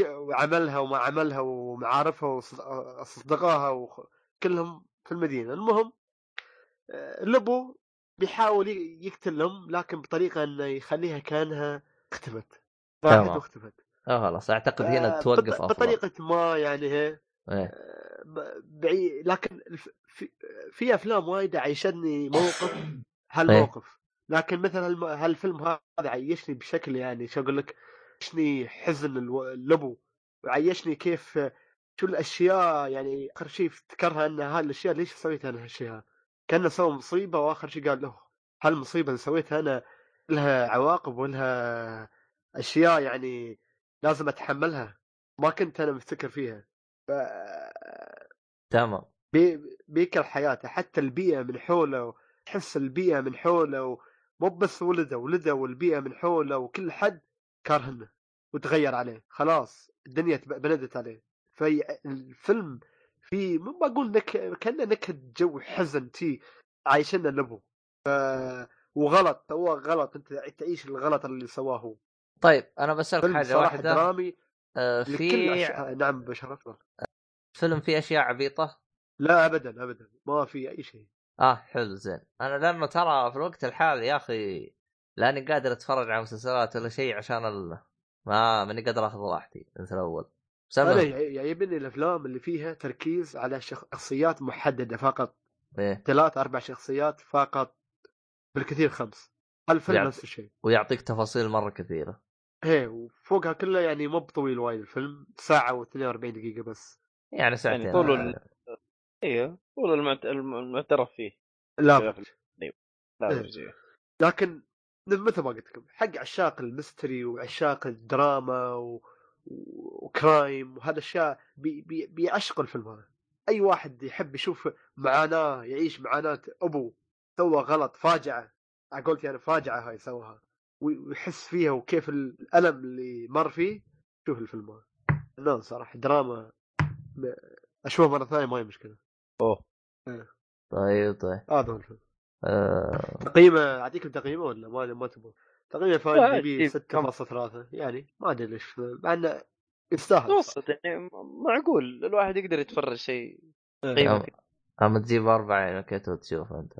وعملها وما عملها ومعارفها واصدقائها وكلهم في المدينة المهم آه، لبو بيحاول يقتلهم لكن بطريقة إنه يخليها كأنها اختفت راحت. واختفت آه خلاص. أعتقد هنا آه، توقف بط- بطريقة ما يعني هي إيه. ب- بعيد. لكن في, في أفلام وايد عيشتني موقف هالموقف. لكن مثلا هالم- هالفيلم هذا عيشني بشكل يعني شو أقول لك عيشني حزن اللبو. وعيشني كيف شو الأشياء يعني آخر شيء افتكرها إن هالأشياء ليش سويت أنا هالشيء كأنه سوى مصيبة وآخر شيء قال له هالمصيبة اللي سويتها أنا لها عواقب ولها أشياء يعني لازم أتحملها. ما كنت أنا مفتكر فيها. ف... تمام. بي... بيكره حياته حتى البيئة من حوله تحس البيئة من حوله مو بس ولده ولده والبيئة من حوله وكل حد كارهنه وتغير عليه. خلاص الدنيا بندت عليه. في الفيلم في ما بقول نك كأنه نكهة جو حزن تي عايشنا لبو ف... وغلط هو غلط. أنت تعيش الغلط اللي سواه هو. طيب أنا بسألك حاجة واحدة. درامي آه لكل في أش... نعم بشرف فيلم فيه أشياء عبيطة؟ لا ابدا ابدا. ما في أي شيء. آه حلو زين. أنا لأنه ترى في الوقت الحالي يا أخي لأني قادر أتفرج على مسلسلات ولا شيء عشان ال... ما ماني قادر أخذ راحتي. مثل الأول. أنا يعجبني الأفلام اللي فيها تركيز على شخصيات محددة فقط. إيه. ثلاث أربع شخصيات فقط بالكثير خمس. الفيلم نفس الشيء. ويعطيك تفاصيل مرة كثيرة. هي وفوقها كلها يعني مو بطويل وايد الفيلم ساعة و42 دقيقة بس. يعني ساعتين. يعني طول ال- أيوه طول المعت... الم- المعترف فيه. لا لا، بأس. لا إيه. برجع. لكن مثل ما قلت لكم حق عشاق ال mystery وعشاق الدراما و... و crime وهذا الأشياء بي... بي... بيعشقوا الفيلم هذا. أي واحد يحب يشوف معاناة يعيش معاناة ابو سوى غلط فاجعه. على قولتي أنا فاجعه هاي سواها. ويحس فيها وكيف الألم اللي مر فيه. شوف الفيلم هذا. لا صراحة دراما أشوفه مرة ثانية ما هي مشكلة. طيب طيب. هذا هو الفيلم. آه... تقييمه أعطيكم تقييمه ولا ما ما تبغى؟ تقييمه في ال IMDb أكيد. كم؟ 6.3 يعني ما أدري ليش مع إنه يستاهل. متوسط يعني معقول. الواحد يقدر يتفرج شيء إيه. قيمه أم- أما تجيب أربعة يعني كيف تشوف أنت.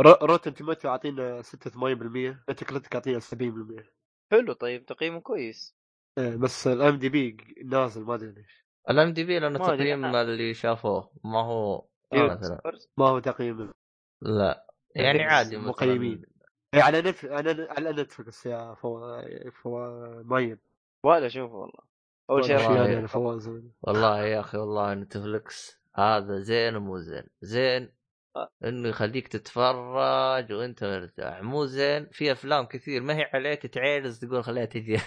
Rotten Tomato اعطينا 86% Metacritic اعطينا 70% حلو طيب تقييمه كويس. إيه، بس ال IMDb نازل ما أدري ليش. الام دي بي لأنه تقييم اللي شافوه. ما هو إيه. مثلا. ما هو تقييم. لا. يعني عادي. مقيمين. إيه، على نف... على على نتفلكس يا فو... فو... مايد ولا أشوفه والله. أول شيء والله يا- فواز والله يا أخي والله نتفلكس هذا زين ومو زين. زين آه. إنه يخليك تتفرج وإنت مرتاح. مو زين. في أفلام كثير. ما هي عليك تعيرز تقول خليها تجي.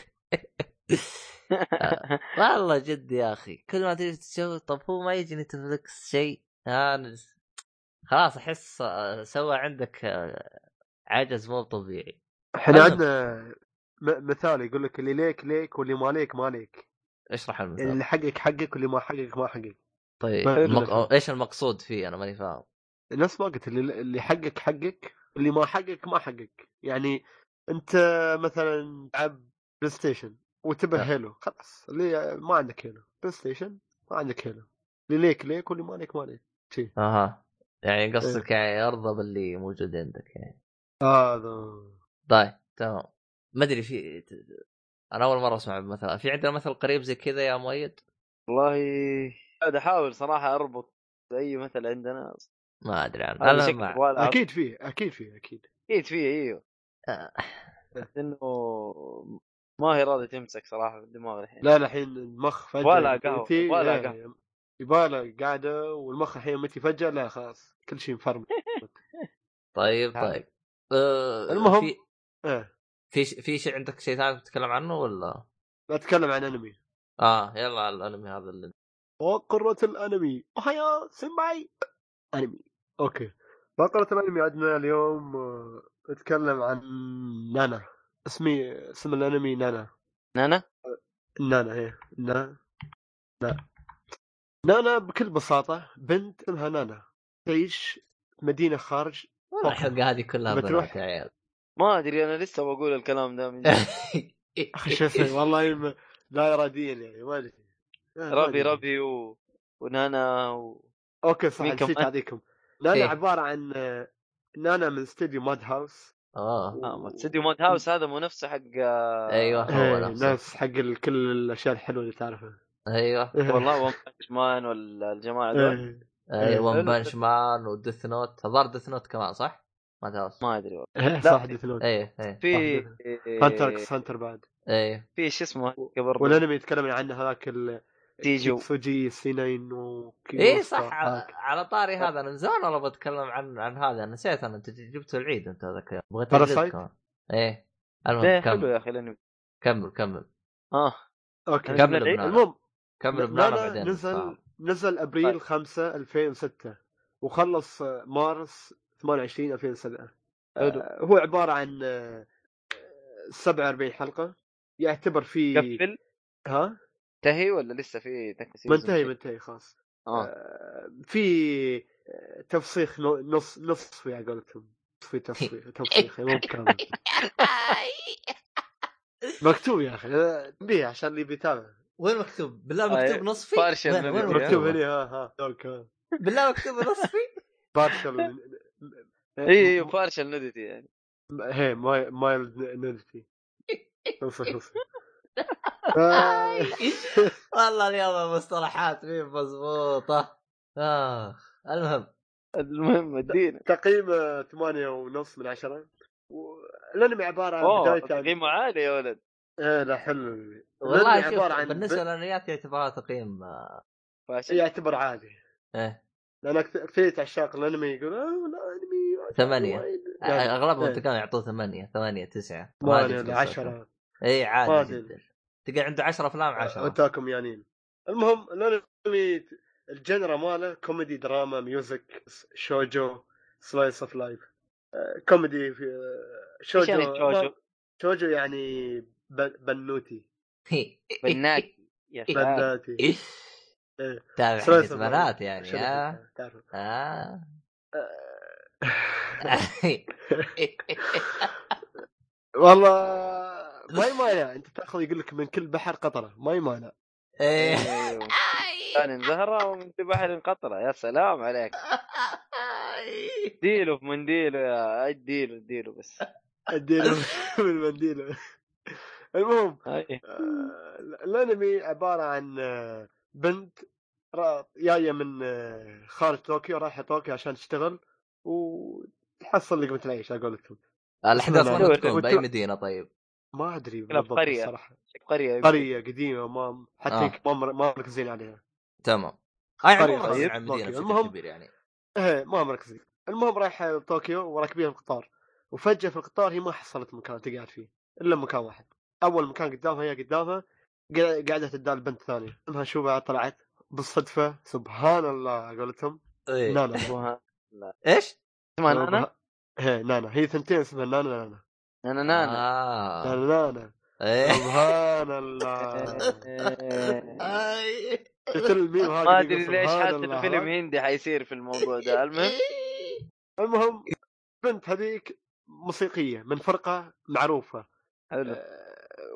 آه، والله جد يا أخي. كل ما تيجي تشوف طب هو ما يجي نتفلكس شيء؟ أنا خلاص أحس آه، سوى عندك آه، عجز مو طبيعي. إحنا المهم. عندنا. مثال يقول لك اللي ليك ليك واللي ما ليك ما ليك. اشرح المثال. اللي حقك حقك واللي ما حقك ما حقك. طيب. المق... إيش المقصود فيه؟ أنا ماني فاهم. نفس ما قلت اللي, اللي حقك حقك واللي ما حقك ما حقك. يعني انت مثلا تلعب PlayStation وتبغى آه. Halo خلاص. اللي ما عندك Halo PlayStation ما عندك Halo اللي ليك ليك واللي ما ليك ما ليك. شي. أها. يعني إيه. قصدك يعني ارضى باللي موجود عندك يعني. هذا. طيب تمام. ما أدري في أنا أول مرة أسمع مثلا في عندنا مثل قريب زي كذا يا مؤيد؟ والله قاعد أحاول صراحة أربط أي مثل عندنا. ما أدري عنه أنا. ولا أكيد فيه أكيد فيه أكيد أكيد فيه أيوه آه. بس إنه ما هي راضيه تمسك صراحة في الدماغ الحين لا لا الحين المخ فجأة ولا متي- ولا إيه، قهوة. يباله قاعدة والمخ الحين متي فجأة لا خلاص كل شيء مفرم طيب. طيب أه المهم. في إيه في ش- في شيء عندك شيء ثاني تتكلم عنه ولا؟ بتكلم عن أنمي آه يلا على الأنمي هذا اللي فقرة الأنمي اوهايا سمعي أنمي أوكي. فقرة الأنمي عندنا اليوم آه، نتكلم عن نانا. اسمي اسم الأنمي نانا. نانا؟ نانا هي نانا نا. نانا بكل بساطة بنت اسمها نانا. تعيش في مدينة خارج والله الحلقة هذه كلها بتروح. يا عيال. ما أدري أنا لسه بقول الكلام ده من. أخي شو اسمه والله ما- لا اراديا يعني ما أدري. ما ربي أدري. ربي و... ونانا و... أوكي صح نسيت كمان؟ نانا إيه. عبارة عن آه، نانا من استديو Madhouse آه آه ما استديو Madhouse هذا منافسه حق آه، أيوة. هو إيه، نفسه. ناس حق كل الأشياء الحلوة اللي تعرفها أيوه والله One Punch Man ولا الجماعه دول إيه. أيوه One. Punch Man و Death Note الظاهر Death Note كمان صح؟ ما تعرف ما أدري والله إيه، لا. صح ديث نوت إيه إيه في هانتر إكس هانتر بعد إيه في شو اسمه قبل والأنمي يتكلم عنه هذاك ال تيجو كيتسوجي سينين و إيه صح على, على طاري هذا. أنا من زمان والله بتكلم عن عن هذا. نسيت أنا أنت جبته العيد أنت ذاك اليوم. بغيت كمان. إيه. المهم حلو كمل. يا أخي الانمي كمل كمل. آه. أوكي. كمل العيد؟ المهم كمل بنانا نانا بعدين. نزل آه. نزل أبريل طيب. 5 2006 وخلص آه، مارس 28 2007 حلو. آه، هو عبارة عن آه، 47 حلقة. يعتبر في قفل؟ ها؟ انتهي ولا لسه في منتهي منتهي خلاص آه آه، في آه، تفسيخ نو- نص نصفي على قولتهم في تفسيخ تفسيخ مو بكامل مكتوب يا أخي آه، بيه عشان اللي بيتابع وين مكتوب؟ بالله آه، مكتوب نصفي؟ بارشل وين نبي. مكتوب؟ هنا ها ها بالله مكتوب نصفي؟ partial إي إي partial nudity يعني هي ماي mild nudity نصف نصف والله اليوم المصطلحات مين مضبوطة؟ آه المهم. المهم ادينا تقييم آه، ثمانية ونص من عشرة. والانمي عبارة عن بداية عن تقييمه عالي يا ولد. إيه لا حلو. والله الأنمي شوف بالنسبة للانميات يعتبرها تقييم آه، فاشل. يعتبر عادي. إيه. لأن كثير عشاق الانمي يقول آه لا انمي ثمانية. يعني أغلبهم إيه. تلقاهم يعطوه ثمانية ثمانية تسعة. ثمانية عشرة. اي عادي. جدا. تلقى عنده 10 أفلام 10 وتاكم يانين المهم الأنمي ال genre ماله كوميدي دراما music شوجو slice of life كوميدي في آه، إيش شوجو يعني شوجو؟ شوجو؟ يعني بنوتي. بناتي. بناتي. إيه. تابع بنات. يعني ها تعرف. آه. والله ما يمانع أنت تأخذ يقول لك من كل بحر قطرة ما يمانع. أيوه. ثاني زهرة ومن بحر قطرة يا سلام عليك ديله في منديله يا اديله اديله بس اديله من منديله المهم. آه، الأنمي عبارة عن آه، بنت را- جاية من آه، خارج طوكيو رايحة طوكيو عشان تشتغل وتحصل لقمة العيش على قولتهم الأحداث لا، وين. تكون بأي مدينة طيب ما أدري بالضبط. الصراحة قرية قريه قديمة ما حتى آه. ما مر- ما مركزين عليها تمام هاي طيب،. بشكل المهم. كبير يعني إيه ما مركزين المهم رايحه طوكيو وراكبين القطار وفجأة في القطار هي ما حصلت مكان تقعد فيه إلا مكان واحد أول مكان قدامها هي قدامها قا- قاعدة تدال بنت ثانية إنها شو بعد طلعت بالصدفة سبحان الله على قولتهم إيه. نانا اسمها إيش؟ اسمها نانا هي نانا هي ثنتين اسمها نانا نانا نانا نانا آه. نانا نانا إيه. سبحان الله إيه. قلت الميم هذا ما أدري ليش سبحان حتى الله. فيلم هندي حيصير في الموضوع ده. المهم. المهم بنت هذيك موسيقية من فرقة معروفة. حلو. آه،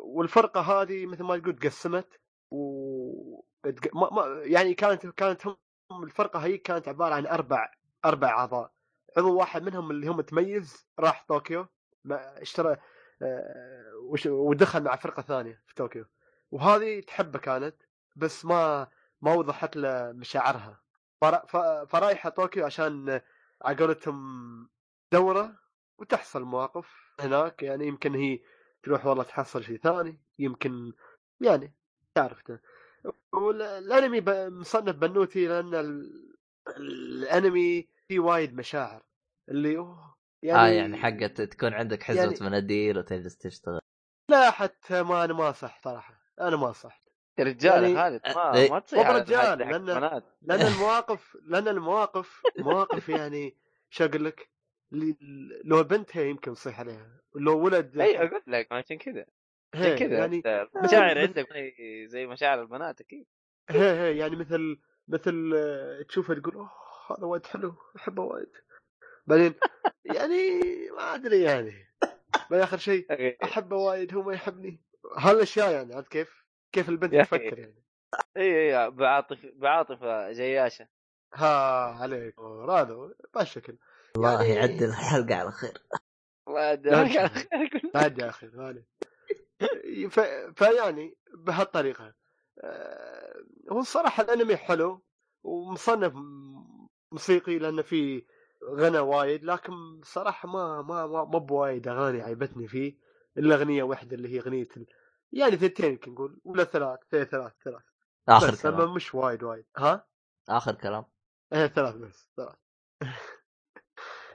والفرقة هذه مثل ما تقول تقسمت و ما ما يعني كانت كانت هم الفرقة هي كانت عبارة عن أربع أربع أعضاء. عضو واحد منهم اللي هو متميز راح طوكيو. اشترى آه، ودخل مع فرقة ثانية في طوكيو. وهذه تحبه كانت بس ما ما وضحت له مشاعرها. فرايحة طوكيو عشان على قولتهم دورة وتحصل مواقف هناك. يعني يمكن هي تروح والله تحصل شيء ثاني يمكن يعني تعرف ت- والانمي مصنف بنوتي لأن ال- الأنمي فيه وايد مشاعر. اللي أوه يعني آه يعني حقت تكون عندك حزمة يعني- مناديل وتجلس تشتغل. لا حتى ما أنا ما صح صراحة. أنا ما صح يا رجال يعني- خالد ما. ما تصيح رجال، بنات. لأن المواقف لأن المواقف مواقف يعني شو أقول لك؟ لو بنت هي يمكن تصيح عليها. لو ولد أي أقول لك عشان كذا. عشان كذا يعني المشاعر مثل- عندك زي- زي مشاعر البنات أكيد. هي هي يعني مثل مثل آه، تشوفه تقول أوه هذا وايد حلو أحبه وايد. بعدين يعني ما أدري يعني بعدين آخر شيء أحبه وايد هو ما يحبني هالأشياء يعني عرفت كيف؟ كيف البنت. تفكر يعني اي اي بعاطف بعاطفة جياشة ها عليك هذا بهالشكل الله يعني- يعدل الحلقة على خير الله يعدل عليك على. خير. أخي ما عليك. ف... فيعني بهالطريقة آه، هو الصراحه الأنمي حلو ومصنف موسيقي لأنه فيه غنى وايد لكن صراحة ما ما ما, ما بوايد أغاني عيبتني فيه. الا اغنيه واحدة اللي هي أغنية ال... يعني ثنتين يمكن نقول ولا ثلاث ثلاث ثلاث ثلاث. آخر بس كلام. مش وايد وايد. ها؟ آخر كلام. إيه ثلاث بس ثلاث.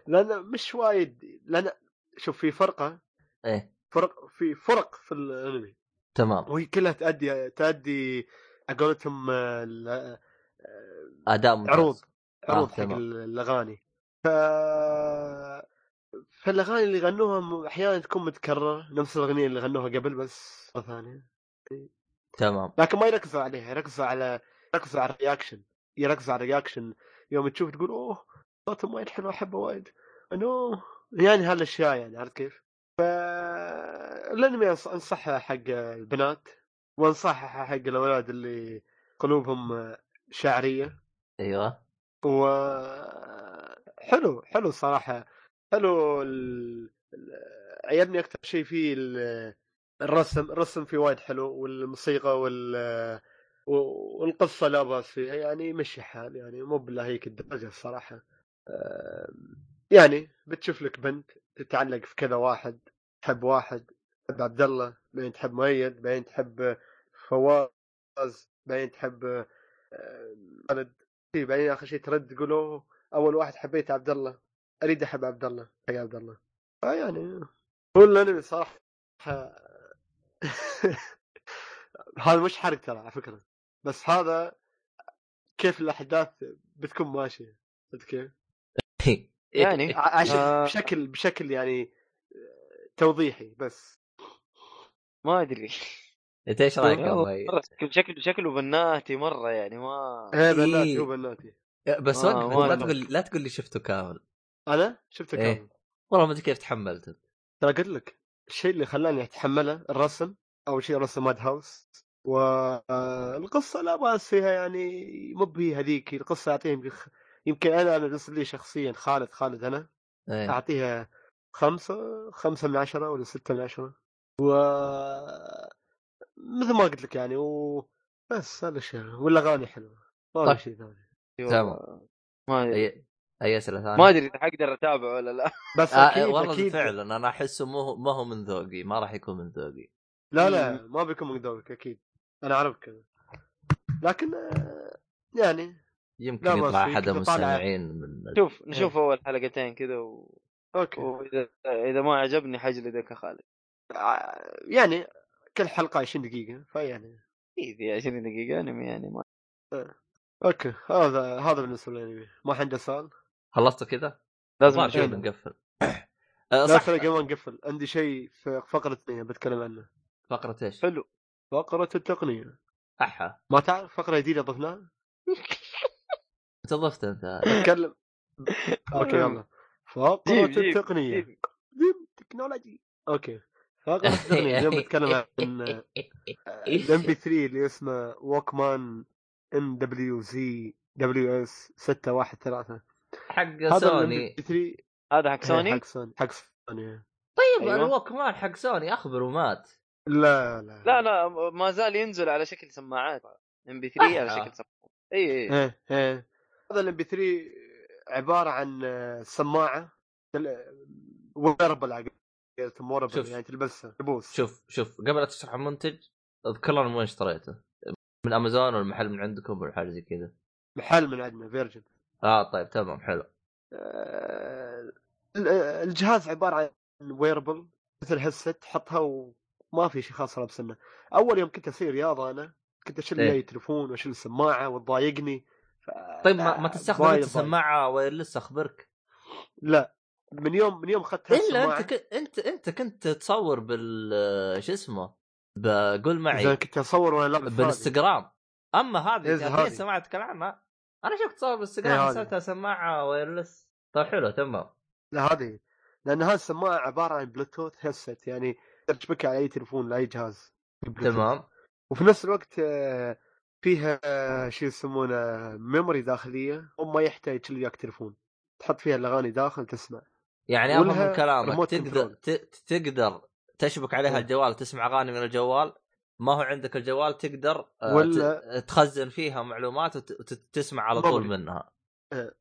لأن مش وايد لأن شوف في فرقة إيه. فرق في فرق في الأنمي. تمام. وهي كلها تأدي تأدي على قولتهم آه، آه، أداء ممتاز. عروض عروض آه، حق تمام. الأغاني. ف فالاغاني اللي غنوها أحيانا تكون متكررة نفس الأغنية اللي غنوها قبل بس مرة ثانية. تمام. لكن ما يركزوا عليها يركزوا على يركزوا على ال reaction يركزوا على ال reaction يوم تشوف تقول أوه صوتهم وايد حلو أحبه وايد. أنه يعني هالأشياء يعني عرفت كيف؟ ف الانمي أنصحها حق البنات وأنصحها حق الأولاد اللي قلوبهم شعرية. أيوه. و حلو حلو صراحة حلو ال... عجبني أكثر شيء فيه ال- الرسم الرسم فيه وايد حلو والموسيقى وال والقصة لا باس فيها يعني مشي حال يعني مو بالله هيك الدرجة الصراحة. يعني بتشوف لك بنت تتعلق في كذا واحد تحب واحد تحب عبد الله بعدين تحب مؤيد بعدين تحب فواز بعدين تحب خالد بعدين آخر شيء ترد تقول أول واحد حبيت عبد الله أريد أحب عبد الله حق عبد الله. فيعني هو الأنمي صراحة هذا مش حرق ترى على فكرة. بس هذا كيف الأحداث بتكون ماشية فهمت كيف؟ يعني؟ عشان آه. بشكل بشكل يعني توضيحي بس. ما أدري. أنت إيش رأيك والله شكله شكله بناتي مرة يعني ما إيه بناتي إيه. هو بناتي. بس آه، وقف لا. تقول لا تقول لي شفته كامل. أنا؟ شفته إيه. كامل. والله ما أدري كيف تحملت انت ترى قلت لك الشيء اللي خلاني أتحمله الرسم أول شيء رسم ماد هاوس والقصة لا بأس فيها يعني مو بهي هذيك القصة اعطيها يمكن يمكن أنا أنا بالنسبة لي شخصيا خالد خالد أنا إيه. أعطيها خمسة خمسة من عشرة ولا ستة من عشرة. و مثل ما قلت لك يعني و بس هذا الشيء والأغاني حلوة ما طيب. شيء ثاني. تمام. ما أدري. اي أسئلة ثانية؟ ما أدري إذا حقدر أتابع ولا لا. بس آه أكيد والله أكيد. فعلا أنا أحسه مو ما هو من ذوقي ما راح يكون من ذوقي. لا لا ما بيكون من ذوقك أكيد. أنا أعرف كذا. لكن آه، يعني يمكن يطلع أحد المستمعين من شوف نشوف أول حلقتين كذا و... أوكي. وإذا إذا ما عجبني حجلدك يا خالد. آه، يعني كل حلقة 20 دقيقة فيعني. إيه في 20 دقيقة أنمي يعني ما أوكي هذا هذا بالنسبة للانمي ما عنده سؤال؟ خلصت كذا؟ لازم نقفل آه، لا صح. ترى قبل ما نقفل عندي شيء في فقرة التقنيه بتكلم عنه. فقرة إيش؟ حلو. فقرة التقنية. أحا. ما تعرف فقرة جديدة ضفناها انت ضفت أنت. نتكلم أوكي يلا. فقرة جيب- جيب- التقنية. جيب. ديم technology. أوكي. فقرة التقنية. اليوم بتكلم عن ال MP3 اللي اسمه ووكمان ام دبليو زي دبليو اس 613 حق سوني. ال MP3 هذا حق سوني؟ حق سوني. حق سوني طيب أيوة. ال Walkman حق سوني اخبر ومات لا لا. لا لا ما زال ينزل على شكل سماعات. MP3 على. شكل سماعات. اي اي إيه. إيه هذا ال MP3 عبارة عن آه، سماعة wearable على قولتهم. يعني تلبسها تبوس. شوف شوف. قبل لا تشرح المنتج أذكر لنا من وين اشتريته. من امازون ولا محل من عندكم ولا حاجة زي كذا؟ محل من عندنا Virgin آه طيب تمام حلو. آه، الجهاز عبارة عن ويربل مثل هيدسет تحطها وما في شيء خاص لابسنه أول يوم كنت أسوي رياضه أنا كنت أشيل إيه. لي تليفون وأشيل السماعة وتضايقني ف... طيب ما, ما تستخدم أنت ضايق. سماعة wireless أخبرك؟ لا من يوم من يوم اخذت إلا أنت ك... انت أنت كنت تصور بال شو اسمه؟ بقول معي إذا كنت أصور وأنا لابس هذه. بالانستغرام. أما هذه إيه، السماعه تتكلم عنها أنا شفت تصور بالانستغرام إيه،. حسبتها سماعة wireless طيب حلو تمام. لا هذه. لأن هذه السماعة عبارة عن بلوتوث هيدسет يعني تشبكها على أي تليفون لأي جهاز بلوتوث. تمام. وفي نفس الوقت آه، فيها آه، شو يسمونه memory داخلية وما يحتاج وياك تليفون. تحط فيها الأغاني داخل تسمع. يعني أفهم من كلامك تقدر تقدر تشبك عليها إيه. الجوال تسمع أغاني من الجوال ما هو عندك الجوال تقدر آه، ولا- تخزن فيها معلومات وتسمع على طول memory. منها إيه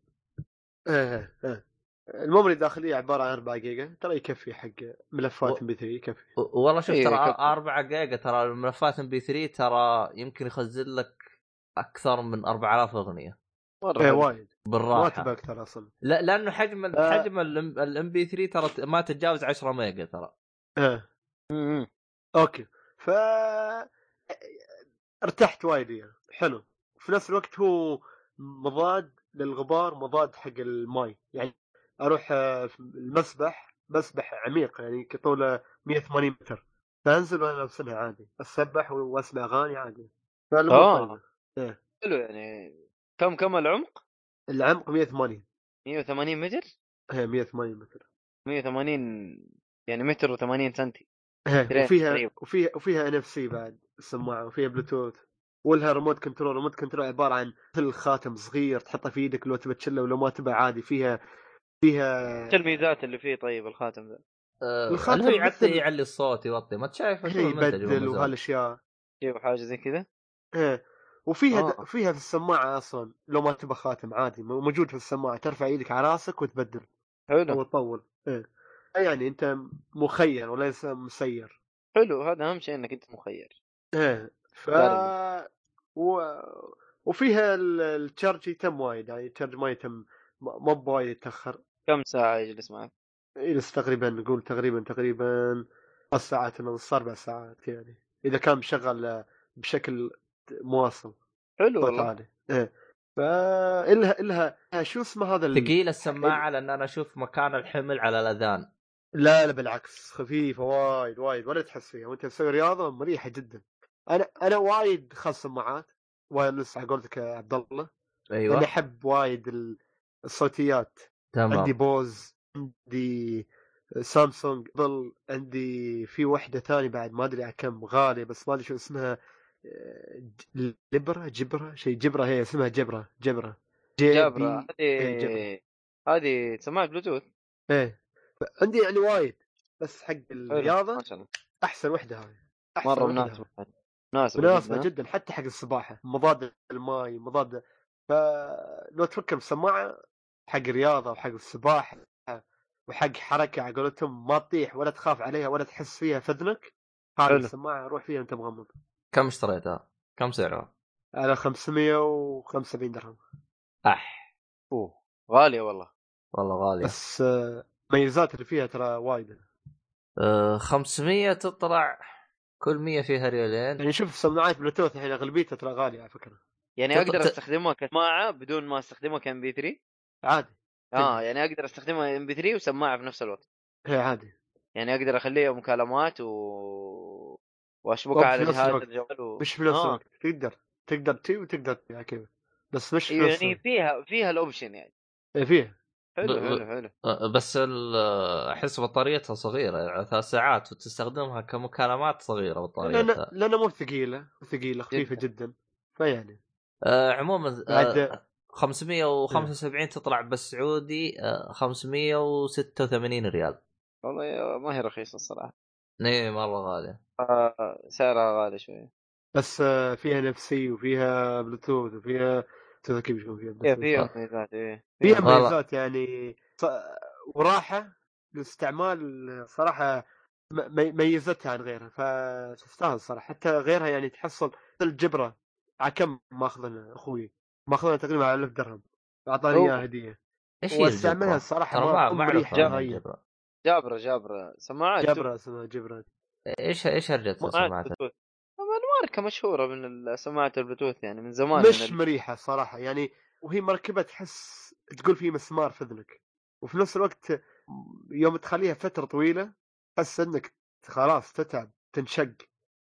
إيه ال memory الداخليه عبارة عن 4 جيجا ترى يكفي حق ملفات MP3 يكفي والله شوف إيه، ترى يكفي. 4 جيجا ترى الملفات MP3 ترى يمكن يخزن لك أكثر من 4000 أغنية مرة إيه. وايد ما بالراحه تبى أكثر أصلا لا لأنه حجم ال- آه. حجم ال MP3 ترى ما تتجاوز 10 ميجا ترى إيه م- م. okay. ف ارتحت وايد يعني. حلو. في نفس الوقت هو مضاد للغبار مضاد حق الماي. يعني أروح آه، المسبح مسبح عميق يعني كطوله 180 متر. فأنزل وأنا لابسنها عادي. أسبح وأسمع أغاني عادي. آه. طيبة. حلو يعني. كم كم العمق؟ العمق 180 180 متر؟ هي 180 متر. 180 يعني متر و80 سنتي. مترين وفيها. وفيها وفيها NFC بعد السماعه وفيها بلوتوث ولها remote control remote control عبارة عن مثل خاتم صغير تحطه في إيدك لو تبى تشله ولو ما تبى عادي فيها فيها إيش الميزات اللي فيه طيب الخاتم ذا؟ آه، الخاتم هو مثل- يعلي الصوت يوطي ما تشايف هي يبدل وهالأشياء شيء حاجة زي كذا؟ إيه وفيها آه. د... فيها في السماعة أصلا لو ما تبى خاتم عادي موجود في السماعة ترفع إيدك على راسك وتبدل حلو وتطول إيه يعني أنت مخير وليس مسير. حلو هذا أهم شيء إنك أنت مخير. إيه ف. و... وفيها ال- التشارج يتم وايد يعني التشارج ما يتم ما ما بوايد يتأخر. كم ساعة يجلس معك؟ يجلس تقريبا نقول تقريبا تقريبا ثلاث ساعات إلى نص أربع ساعات يعني. إذا كان مشغل بشكل مواصل. حلو صوت والله. عالي إيه فإلها إلها شو اسمه هذا. ثقيل السماعة لأن أنا أشوف مكان الحمل على الأذان. لا لا بالعكس خفيفة وايد وايد ولا تحس فيها وانت تسوي رياضة مريحة جدا. أنا أنا وايد خاص سماعات وايرلس على قولتك يا عبد الله أيوه. أنا أحب وايد ال- الصوتيات. عندي تمام بوز عندي سامسونج ظل عندي في وحدة ثانية بعد ما أدري على كم غالية بس ما أدري شو اسمها آه، لبرة جبرة شيء جبرة هي اسمها جبرة جبرة بي- هذه جبرة. هذه سماعه بلوتوث إيه. عندي يعني وايد بس حق الله أحسن وحدة هذه أحسن مرة مناسبة. مناسبة جدا حتى حق السباحة مضاد للماي مضاد فلو تفكر بسماعة حق الرياضة وحق السباحة وحق حركة على قولتهم ما تطيح ولا تخاف عليها ولا تحس فيها في اذنك هذه حلو. السماعة روح فيها وانت مغمض كم اشتريتها؟ كم سعرها؟ على 575 درهم أح أوه غالية والله والله غاليه بس آه، ميزات اللي فيها ترى وايد. آه 500 تطلع كل 100 فيها ريالين. يعني شوف سماعات بلوتوث الحين أغلبيتها ترى غالية على فكرة. يعني تط- أقدر أستخدمها كسماعة بدون ما أستخدمها ك MP3 عادي. آه يعني أقدر أستخدمها MP3 وسماعة في نفس الوقت. هي عادي. يعني أقدر أخليها مكالمات و وأشبكها على جهاز. الجوال و... مش في نفس آه. الوقت تقدر تقدر تي وتقدر تي كذا. بس مش في نفس يعني فيها فيها ال option يعني. إيه، فيها. حلو حلو حلو. آه، بس ال- أحس بطاريتها صغيرة يعني ثلاث ساعات وتستخدمها كمكالمات صغيرة بطاريتها. لأن مو ثقيلة ثقيلة خفيفة جدا فيعني. آه عموما آه 575 تطلع بالسعودي آه 586 ريال. والله ما هي رخيصة الصراحة. إيه مرة غالية. آه، سعرها غالي شوي. بس آه، فيها نفسي وفيها بلوتوث وفيها تذكر كيف يكون فيها فيها مميزات إيه. فيها والله. مميزات يعني ص- وراحة للاستعمال صراحة ميزتها عن غيرها. فتستاهل صراحة. حتى غيرها يعني تحصل الجبرة على كم ماخذنا أخوي. ماخذنا تقريبا على 1000 درهم. أعطاني. إياها هدية. إيش هي واستعملها؟ الصراحه ما الجبرة. جابره جابره سماعات. جبرة اسمها جبرة. إيش إيش هرجتها سماعات ماركة مشهورة من سماعات البلوتوث يعني من زمان مش من مريحة صراحة يعني وهي مركبة تحس تقول في مسمار في إذنك وفي نفس الوقت يوم تخليها فترة طويلة تحس إنك خلاص تتعب تنشق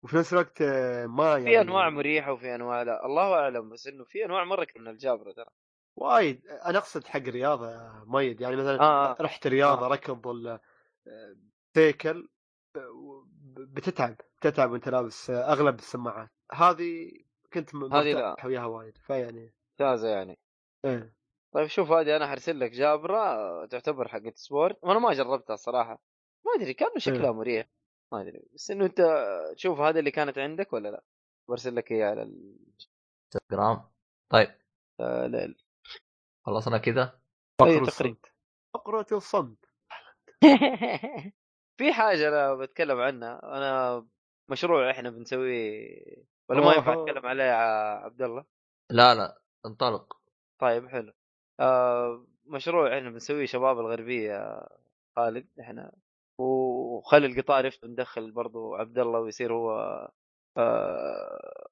وفي نفس الوقت آه، ما يعني في أنواع مريحة وفي أنواع لا الله أعلم بس إنه في أنواع مرة من ال Jabra ترى وايد أنا أقصد حق رياضه يا ميد يعني مثلا آه. رحت رياضة آه. ركض ولا آه، سيكل آه، بتتعب بتتعب وانت لابس آه، أغلب السماعات. هذه كنت مرتاح وياها وايد فيعني ممتازه يعني. إيه. طيب شوف هذه أنا حرسل لك Jabra تعتبر حقت sport. وأنا ما جربتها الصراحه ما أدري كان شكلها مريح. ما أدري. بس إنه أنت تشوف هذه اللي كانت عندك ولا لا؟ برسل لك إياها على انستغرام. طيب. الليل خلصنا كذا؟ فقر أي تقريبا. الصمت فقرة الصمت. في حاجة أنا بتكلم عنها أنا مشروع إحنا بنسويه ولا ما ينفع أوه. أتكلم عليه يا عبد الله؟ لا لا انطلق. طيب حلو. آه مشروع إحنا بنسويه شباب الغربية خالد إحنا. وخلي القطار يفتح ندخل برضو عبد الله ويصير هو آه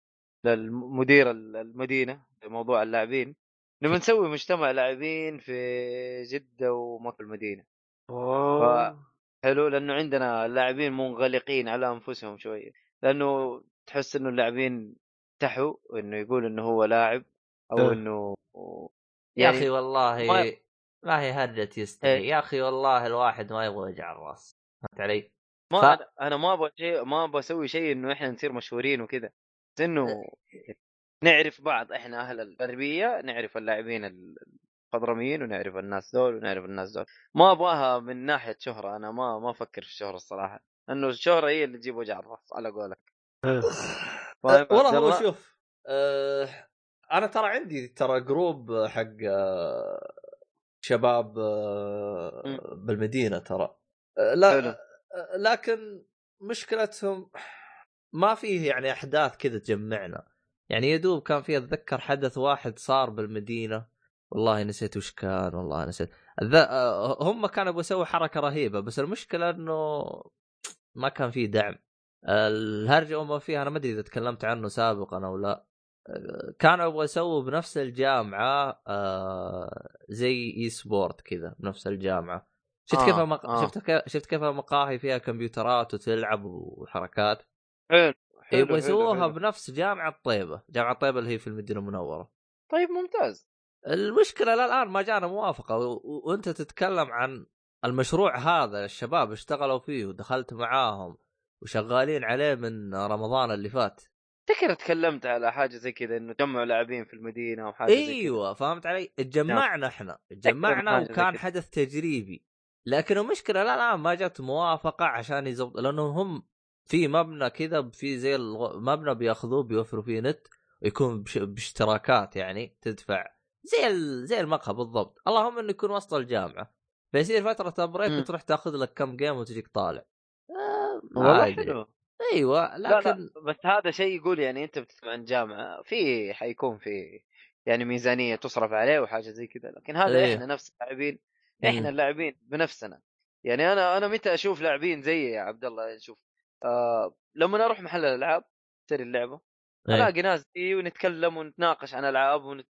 للمدير المدينة في موضوع اللاعبين. نبي نسوي مجتمع لاعبين في جدة ومكه المدينة. أوه. حلو لأنه عندنا اللاعبين منغلقين على أنفسهم شوية لأنه تحس إنه اللاعبين تحوا إنه يقول إنه هو لاعب أو أه. إنه يا يعني أخي والله ما- ما هي هرجة يستحي إيه. يا أخي والله الواحد ما يبغى يوجع الرأس فهمت علي؟ ما ف- أنا ما أبغى شيء ما أبغى أسوي شيء إنه إحنا نصير مشهورين وكذا بس إنه نعرف بعض إحنا أهل الغربية نعرف اللاعبين الخضرميين ونعرف الناس دول ونعرف الناس دول ما أبغاها من ناحية شهرة أنا ما ما أفكر في الشهرة الصراحة انه الشهرة هي اللي تجيب وجع الرأس على قولك إيه. فاهم والله هو؟ شوف آه أنا ترى عندي ترى جروب حق آه شباب آه. بالمدينة ترى آه لا حلو. لكن مشكلتهم ما فيه يعني أحداث كذا تجمعنا يعني يدوب كان في أتذكر حدث واحد صار بالمدينة والله نسيت وش كان والله نسيت. الذ... آه، هم كانوا يبغوا يسووا حركة رهيبة بس المشكلة إنه ما كان في دعم. الهرجه وما فيها أنا ما أدري إذا تكلمت عنه سابقا أو لا. آه، كانوا يبغوا يسووا بنفس الجامعة آه، زي اي سبورت كذا بنفس الجامعة. شفت آه، كيف المق... آه. شفت كيف شفت كيف المقاهي فيها كمبيوترات وتلعب وحركات؟ حلو يبغوا يسووها. بنفس جامعة طيبه جامعة طيبه اللي هي في المدينة المنورة. طيب ممتاز. المشكلة لا الآن ما جانا موافقة. وأنت تتكلم عن المشروع هذا الشباب اشتغلوا فيه ودخلت معاهم وشغالين عليه من رمضان اللي فات تذكر تكلمت على حاجة زي كذا إنه جمعوا لاعبين في المدينة أو حاجة زي كذا أيوه فهمت علي؟ تجمعنا إحنا حاجة تجمعنا زي وكان. حدث تجريبي لكن المشكلة لا الآن ما جت موافقة عشان يزبط لأنه هم في مبنى كذا في زي الغ... مبنى بياخذوه بيوفروا فيه نت ويكون بش... باشتراكات يعني تدفع زي ال... زي المقهى بالضبط اللهم إنه يكون وسط الجامعة فيصير فترة بريك. وتروح تاخذ لك كم جيم وتجيك طالع آه والله. حلو أيوه لا لكن لا بس هذا شيء يقول يعني أنت بتتكلم عن جامعة في حيكون في يعني ميزانية تصرف عليه وحاجة زي كذا لكن هذا إيه. إحنا نفس اللاعبين. إحنا اللاعبين بنفسنا يعني أنا أنا متى أشوف لاعبين زي يا عبد الله شوف آه لما أروح محل الألعاب اشتري اللعبة إيه. ألاقي ناس ونتكلم ونتناقش عن ألعاب ونت...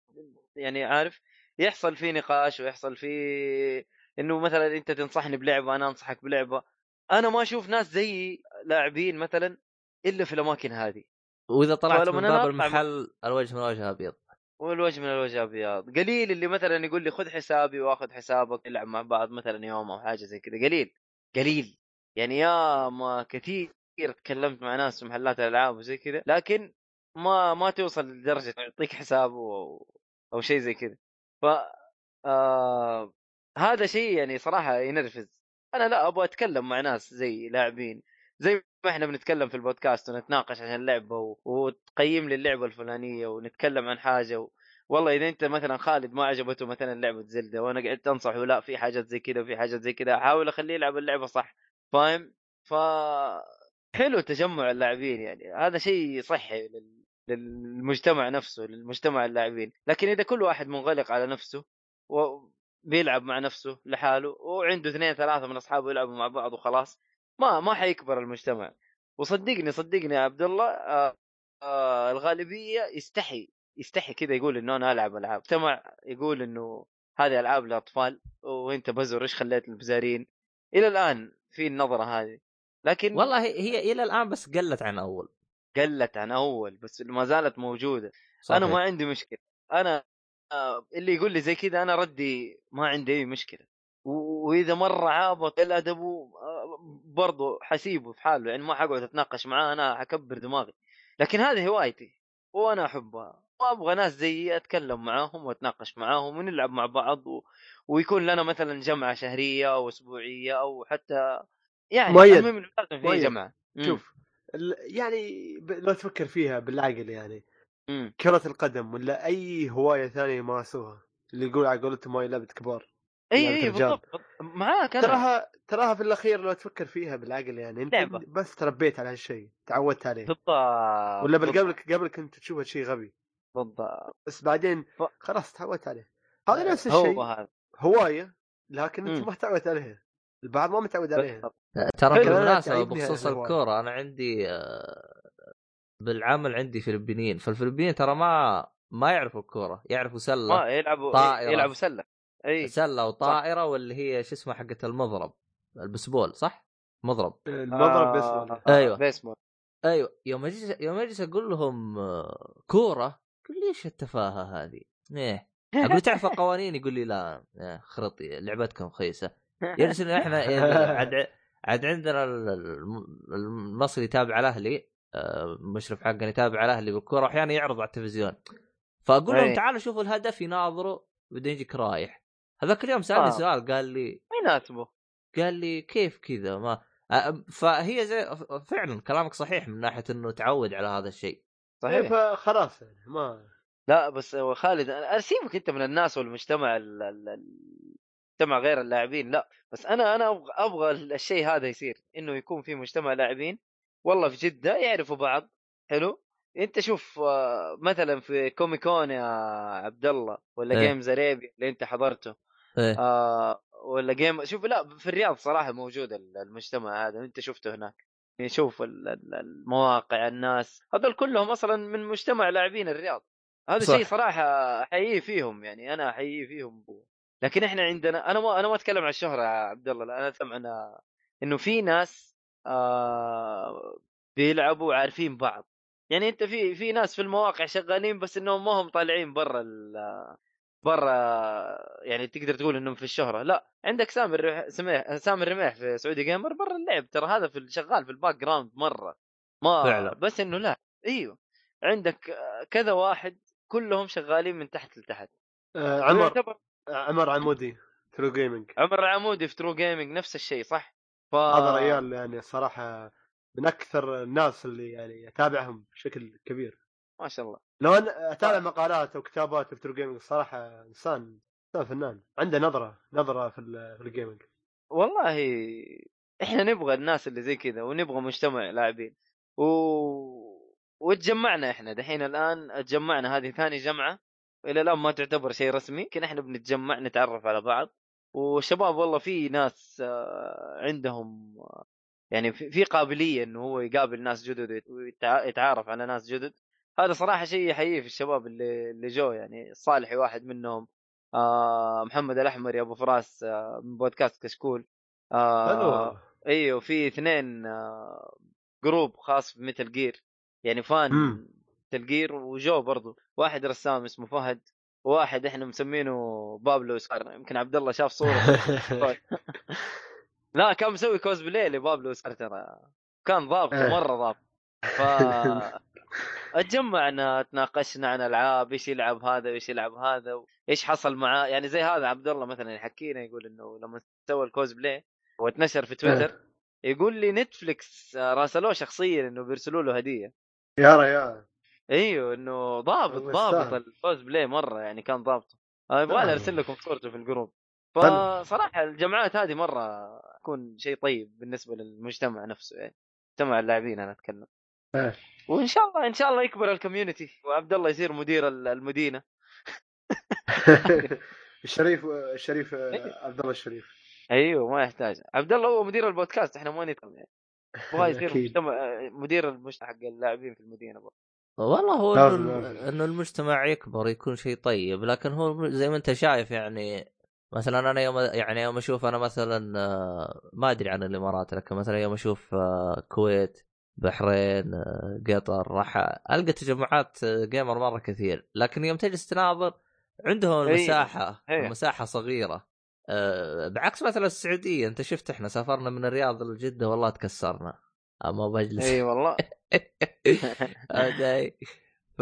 يعني عارف يحصل في نقاش ويحصل في إنه مثلا أنت تنصحني بلعبة أنا أنصحك بلعبة. أنا ما أشوف ناس زي لاعبين مثلا إلا في الأماكن هذه. وإذا طلعت من باب المحل الوجه من وجه أبيض. والوجه من الوجه أبيض. قليل اللي مثلا يقول لي خذ حسابي وآخذ حسابك نلعب مع بعض مثلا يوم أو حاجة زي كذا. قليل قليل. يعني يا ما كثير تكلمت مع ناس في محلات الألعاب وزي كذا لكن ما ما توصل لدرجة يعطيك حسابه أو, شيء زي كذا. ف آه هذا شيء يعني صراحة ينرفز. أنا لا أبغى أتكلم مع ناس زي لاعبين. زي ما إحنا بنتكلم في البودكاست ونتناقش عن اللعبة و... وتقيم لي اللعبة الفلانية ونتكلم عن حاجة و... والله إذا أنت مثلا خالد ما عجبته مثلا لعبة زلدة وأنا قعدت أنصحه لا في حاجات زي كذا وفي حاجات زي كذا أحاول أخليه يلعب اللعبة صح. فاهم؟ ف حلو تجمع اللاعبين يعني. هذا شيء صحي. للمجتمع نفسه للمجتمع اللاعبين. لكن إذا كل واحد منغلق على نفسه وبيلعب مع نفسه لحاله وعنده اثنين ثلاثة من أصحابه يلعبوا مع بعض وخلاص ما ما حيكبر المجتمع. وصدقني صدقني يا عبد الله آه آه الغالبية يستحي يستحي كذا يقول إنه أنا ألعب ألعاب. مجتمع يقول إنه هذه ألعاب لاطفال وأنت بزر إيش خليت البزارين؟ إلى الآن في النظرة هذه. لكن والله هي إلى الآن بس قلت عن أول. قلت عن أول بس ما زالت موجودة صحيح. أنا ما عندي مشكلة أنا آه، اللي يقول لي زي كذا أنا ردي ما عندي أي مشكلة وإذا مرة عابط الأدب برضه حسيبه في حاله يعني ما حقعد أتناقش معاه أنا حكبر دماغي لكن هذه هوايتي وأنا أحبها وابغى ناس زيي أتكلم معاهم وأتناقش معاهم ونلعب مع بعض و... ويكون لنا مثلا جمعة شهرية أو أسبوعية أو حتى يعني مؤيد. في مؤيد. جمعة. شوف يعني لو تفكر فيها بالعقل يعني. مم. كرة القدم ولا أي هواية ثانية يمارسوها؟ اللي يقول على قولتهم هاي لعبة كبار إي إي. بالضبط. معاك أنا. تراها تراها في الأخير لو تفكر فيها بالعقل يعني. أنت لعبة. بس تربيت على هالشيء تعودت عليه. بالضبط ولا بالضبط. قبل قبل كنت تشوفه شيء غبي. بالضبط. بس بعدين خلاص تعودت عليه. هذا نفس الشيء. هو هذا. هواية لكن أنت مم. ما تعودت عليها. البعض ما متعود عليها. ترى. بالمناسبه بخصوص. الكورة أنا عندي آه، بالعمل عندي فلبينيين فالفلبينيين ترى ما ما يعرفوا الكورة يعرفوا سلة ما يلعبوا طائرة. يلعبوا سلة إي سلة وطائرة واللي هي شو اسمها حقت المضرب البسبول صح؟ مضرب المضرب بيسمع آه، أيوة. بيسبول أيوه يوم أجلس يوم أجلس أقول لهم آه، كورة يقول لي إيش التفاهة هذه؟ إيه أقول تعرف القوانين يقول لي لا إيه، خرطي لعبتكم خيسة إنه إحنا يعني عاد عاد عندنا ال- الم- المصري يتابع الاهلي آه، مشرف حقنا يتابع الاهلي بالكورة واحيانا يعرض على التلفزيون. فأقول لهم أي. تعالوا شوفوا الهدف يناظروا بعدين يجيك رايح. هذاك اليوم سألني آه. سؤال قال لي ما يناسبه. قال لي كيف كذا؟ ما آه، فهي زي فعلا كلامك صحيح من ناحية إنه تعود على هذا الشيء. صحيح. فخلاص يعني ما لا بس خالد أنا سيبك أنت من الناس والمجتمع المجتمع غير اللاعبين لا. بس أنا أنا أبغى أبغى الشيء هذا يصير إنه يكون في مجتمع لاعبين. والله في جدة يعرفوا بعض. حلو؟ أنت شوف آه، مثلا في Comic Con يا عبد الله ولا إيه. Games Arabia اللي أنت حضرته. إيه. آه ولا جيم شوف لا في الرياض صراحة موجود ال- المجتمع هذا أنت شفته هناك. يعني شوف ال- ال- المواقع الناس هذول كلهم أصلا من مجتمع لاعبين الرياض. هذا. شيء صراحة أحييه فيهم يعني أنا أحييه فيهم. لكن إحنا عندنا أنا ما أنا ما أتكلم عن الشهرة يا عبد الله أنا أتكلم عن إنه في ناس آه بيلعبوا وعارفين بعض. يعني أنت في في ناس في المواقع شغالين بس إنهم ما هم طالعين برا ال- برا يعني تقدر تقول إنهم في الشهرة. لا عندك سامر سميح سامر الرميح في Saudi Gamer برا اللعب. ترى هذا في شغال في ال background مرة. ما فعلا. بس إنه لا إيوه. عندك آه، كذا واحد كلهم شغالين من تحت لتحت. آه عمر. عمر عمودي ترو جيمنج عمر العمودي في True Gaming نفس الشيء صح؟ ف... هذا ريال يعني الصراحه من أكثر الناس اللي يعني أتابعهم بشكل كبير. ما شاء الله. لو أنا أتابع مقالاته وكتاباته في True Gaming الصراحه إنسان إنسان فنان. عنده نظرة نظرة في ال- في ال gaming والله إحنا نبغى الناس اللي زي كذا ونبغى مجتمع لاعبين و... وتجمعنا إحنا. دحين الآن تجمعنا هذه ثاني جمعة. إلى الآن ما تعتبر شيء رسمي. لكن إحنا بنتجمع نتعرف على بعض. وشباب والله في ناس آه، عندهم آه، يعني في قابلية إنه هو يقابل ناس جدد ويتعارف على ناس جدد. هذا صراحة شيء يحييه في الشباب اللي اللي جو. يعني صالحي واحد منهم آه محمد الأحمر أبو فراس آه من بودكاست كشكول. آه أيوه في اثنين آه group خاص ب Metal Gear. يعني fan مم. Metal Gear وجو برضو. واحد رسام اسمه فهد وواحد إحنا مسمينه بابلو اسكوبار يمكن عبد الله شاف صورة لا كان مسوي كوزبلاي لبابلو اسكوبار ترى. كان ضابط إيه. مرة ضابط. ف اتجمعنا تناقشنا عن ألعاب إيش يلعب هذا وإيش يلعب هذا إيش حصل معاه. يعني زي هذا عبد الله مثلا يحكينا يقول إنه لما سوى الكوزبلاي واتنشر في تويتر يقول لي Netflix آه، راسلوه شخصيا إنه بيرسلوا له هدية. يا ريال. أيوه انه ضابط ضابط. الفوز بلاي مرة يعني كان ضابطه يبغى آه. أرسل لكم صورته في ال group حلو. فصراحة الجمعات هذه مرة تكون شيء طيب بالنسبة للمجتمع نفسه يعني مجتمع اللاعبين أنا أتكلم إيه. وإن شاء الله إن شاء الله يكبر ال community وعبد الله يصير مدير ال- المدينة الشريف الشريف عبد الله الشريف أيوه ما يحتاج عبد الله هو مدير البودكاست إحنا ما نتكلم يعني يبغى يصير. مجتمع مدير المجتمع حق اللاعبين في المدينة برضه. والله هو إنه لازم. إنه المجتمع يكبر يكون شيء طيب لكن هو زي ما أنت شايف يعني مثلا أنا يوم يعني يوم أشوف أنا مثلا آه، ما أدري عن الإمارات لكن مثلا يوم أشوف آه، كويت بحرين آه، قطر راح ألقى تجمعات آه، جيمر مرة كثير لكن يوم تجلس تناظر عندهم أيوة. المساحه أيوة. المساحه صغيرة آه، بعكس مثلا السعودية أنت شفت إحنا سافرنا من الرياض لجدة والله تكسرنا أما بجلس إي والله. ف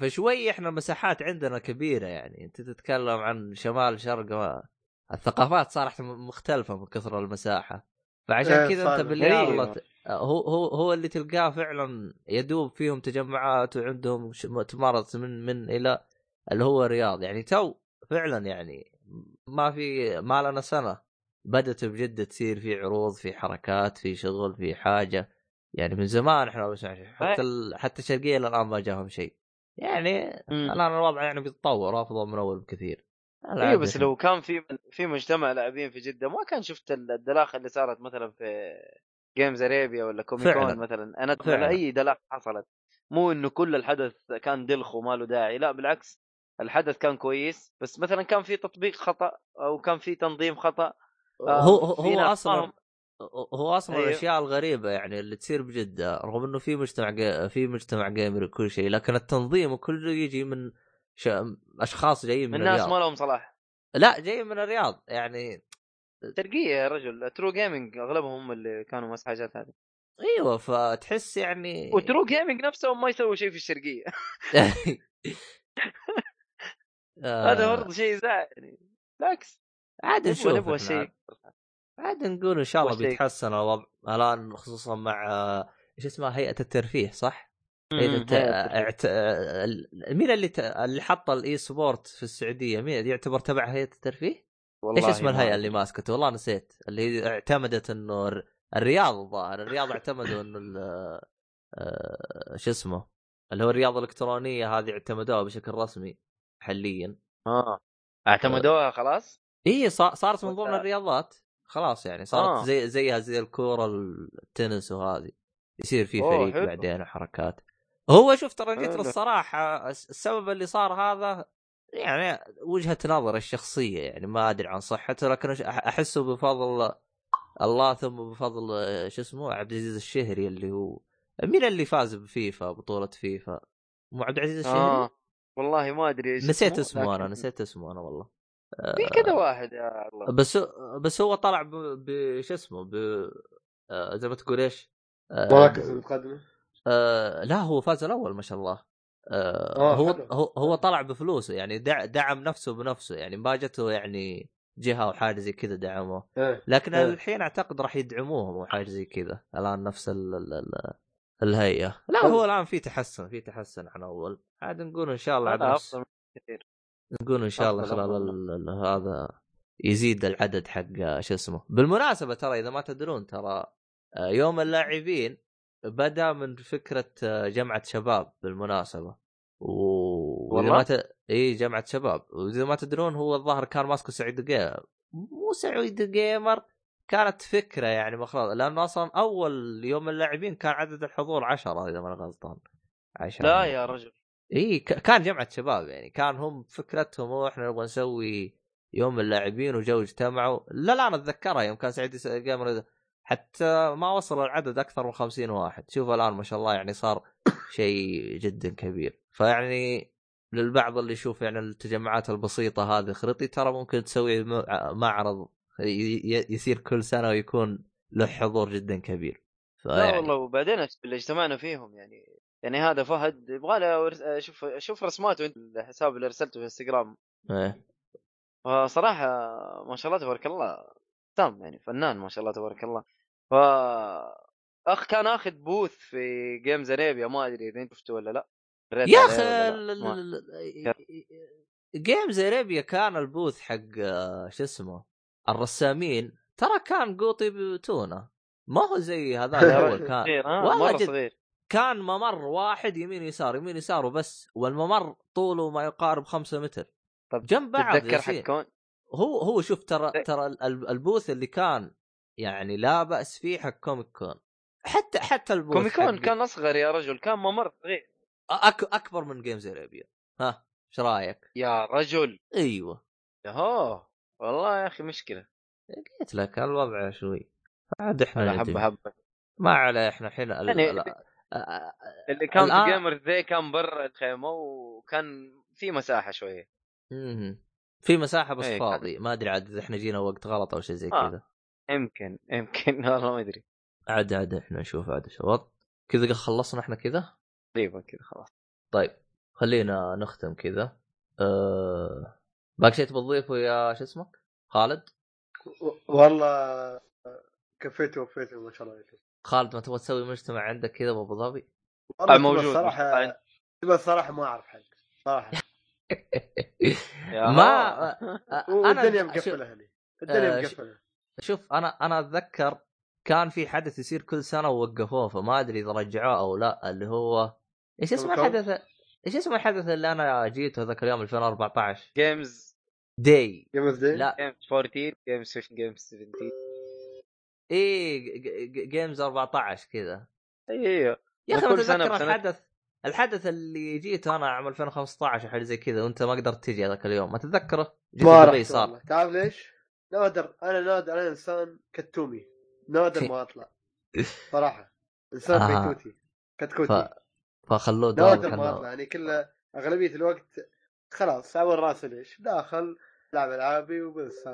فشوي إحنا المساحات عندنا كبيرة يعني أنت تتكلم عن شمال شرق ما... الثقافات صارت مختلفة من كثر المساحة فعشان إيه، كذا أنت. بالرياض غريب. هو هو هو اللي تلقاه فعلا يدوب فيهم تجمعات وعندهم مؤتمرات من من إلى اللي هو الرياض يعني تو فعلا يعني ما في ما لنا سنة بدأت بجده تصير في عروض في حركات في شغل في حاجة يعني من زمان إحنا ما شيء. حتى ال... حتى الشرقيه الآن ما جاهم شيء يعني. الآن الوضع يعني بيتطور أفضل من أول بكثير أيوه بس لو كان في في مجتمع لاعبين في جدة ما كان شفت الدلاخه اللي صارت مثلا في Games Arabia ولا Comic Con. مثلا أنا فعلاً. أي دلاخه حصلت مو إنه كل الحدث كان دلخ وما له داعي لا بالعكس الحدث كان كويس بس مثلا كان في تطبيق خطأ أو كان في تنظيم خطأ هو هو, هو أصلا. هو أصلا أيوه. الأشياء الغريبة يعني اللي تصير بجدة رغم إنه في مجتمع جي... في مجتمع gamer وكل شيء لكن التنظيم كله يجي من ش... أشخاص جايين من, من ناس الرياض. ما لهم صلاح. لا جايين من الرياض يعني. شرقية يا رجل True Gaming أغلبهم هم اللي كانوا مس حاجات هذه. أيوه فتحس يعني و True Gaming نفسهم ما يسووا شيء في الشرقية. هذا آه، برضه شيء يزعل يعني. بالعكس. عاد نشوف عاد نقول إن شاء الله. بيتحسن الوضع الآن خصوصا مع إيش اسمها هيئة الترفيه صح؟ هيئة مم، الت... هيئة الترفيه. اعت... ال- مين اللي ت... اللي حط ال e-sport في السعودية مين يعتبر تبع هيئة الترفيه؟ والله إيش اسم الهيئة. اللي ماسكته والله نسيت اللي هي اعتمدت إنه الر- الرياض الظاهر الرياض اعتمدوا إنه آه، شو اسمه اللي هو الرياضة الإلكترونية هذه اعتمدوها بشكل رسمي حاليا آه اعتمدوها خلاص؟ اي صا- صارت من ضمن الرياضات. خلاص يعني صارت آه. زي زيها زي الكورة التنس وهذه. يصير في فريق حلو. بعدين وحركات. هو شوف ترى جيت. للصراحه الس- السبب اللي صار هذا يعني وجهة نظر الشخصية يعني ما أدري عن صحته لكن أحسه بفضل الله ثم بفضل آه، شو اسمه عبد العزيز الشهري اللي هو مين اللي فاز بفيفا بطولة فيفا؟ مو عبد العزيز الشهري؟ آه. والله ما أدري إيش نسيت اسمه أنا نسيت اسمه أنا والله. في كذا واحد يا الله بس بس هو طلع ب- بش اسمه ب آه، زي ما تقول إيش؟ آه، مراكز المتقدمه آه لا هو فاز الأول ما شاء الله آه آه، هو حلو. هو هو طلع بفلوسه يعني دع دعم نفسه بنفسه يعني ما جته يعني جهة أو حاجة زي كذا دعموه إيه لكن إيه. الحين أعتقد راح يدعموهم أو حاجة زي كذا الآن نفس ال ال ال الهيئة لا. هو الآن في تحسن في تحسن عن اول عاد نقول إن شاء الله عاد نفس أفضل كثير نقول إن شاء الله خلال هذا يزيد العدد حق شو اسمه. بالمناسبة ترى إذا ما تدرون ترى آه، يوم اللاعبين بدأ من فكرة آه، جمعة شباب بالمناسبة. و والله؟ ما ت... إي جمعة شباب. وإذا ما تدرون هو الظاهر كان ماسكه Saudi Gamer مو Saudi Gamer كانت فكرة يعني مخلوق لأنه أصلا أول يوم اللاعبين كان عدد الحضور عشرة إذا ما أنا غلطان. عشرة. لا يا رجل. إي كان جمعة شباب يعني. كان هم فكرتهم هو إحنا نبغى نسوي يوم اللاعبين وجو اجتمعوا. لا لا أنا أتذكرها يوم كان Saudi Gamer حتى ما وصل العدد أكثر من خمسين واحد. شوف الآن ما شاء الله يعني صار شيء جدا كبير. فيعني للبعض اللي يشوف يعني التجمعات البسيطة هذه خريطي ترى ممكن تسوي معرض يصير كل سنة ويكون له حضور جدا كبير. لا والله وبعدين اللي اجتمعنا فيهم يعني يعني هذا فهد يبغى له أشوف أشوف رسماته انت الحساب اللي ارسلته في انستغرام. إيه. فصراحة ما شاء الله تبارك الله تام يعني فنان ما شاء الله تبارك الله. ف اخ كان آخذ booth في Games Arabia ما أدري إذا أنت شفته ولا لا. يا أخي Games Arabia كان ال booth حق آه، شو اسمه الرسامين ترى كان قوطي بتونة. ما هو زي هذا الأول كان صغير ها والله مرة جد. صغير. كان ممر واحد يمين يسار يمين يسار وبس والممر طوله ما يقارب خمسة متر. طب جنب بعض تتذكر ياسين. حق con؟ هو هو شوف ترى إيه. ترى ال- ال booth اللي كان يعني لا بأس فيه حق Comic Con. حتى حتى ال booth Comic Con حق- كان أصغر يا رجل كان ممر صغير. أك أكبر من Games Arabia ها إيش رأيك؟ يا رجل. أيوه. يهو والله يا أخي مشكلة. قلت لك الوضع شوي. عاد إحنا. حبه حبه ما عليه إحنا الحين ال- يعني- ال- اللي كان الآن- في gamer ذي كان برا الخيمة وكان في مساحة شوية. مهم. في مساحة بس إيه، كان- فاضي ما أدري عاد إذا إحنا جينا وقت غلط أو شيء زي آه. كذا. يمكن يمكن. والله ما أدري. عاد عاد إحنا نشوف عاد إيش الوضع. كذا خلصنا إحنا كذا؟ تقريبا كذا خلاص. طيب خلينا نختم كذا. أه... باقي شيء تبغى تضيفه يا شو اسمك؟ خالد؟ و- والله كفيت ووفيت ما شاء الله عليكم خالد ما تبغى تسوي مجتمع عندك كذا بأبو ظبي؟ والله موجود. الصراحه الصراحه ما أعرف حق صراحة. ما شوف- مقفلة هني. الدنيا ش- مقفلة. شوف أنا أنا أتذكر كان في حدث يصير كل سنة ووقفوه فما أدري إذا رجعوه أو لا اللي هو إيش اسمه الكون؟ الحدث؟ إيش اسمه الحدث اللي أنا جيته ذاك اليوم 2014 جيمز. داي. يوم الدين لا. جيمز 14 جيمز 15 جيمز 17 إيه جيمز 14 كذا. أيوه يا أخي بسنة. الحدث الحدث اللي جيته أنا عام 2015 أو حاجة زي كذا وأنت ما قدرت تجي هذاك اليوم. ما تتذكره؟ جيت ما صار. تعرف ليش؟ نادر أنا نادر أنا إنسان كتومي. نادر ما أطلع. صراحة. إنسان آه. بيتوتي. ف... كتكوتي فخلوه دور نادر ما أطلع. يعني كله أغلبية الوقت خلاص عور راسي ليش داخل العب ألعابي وبس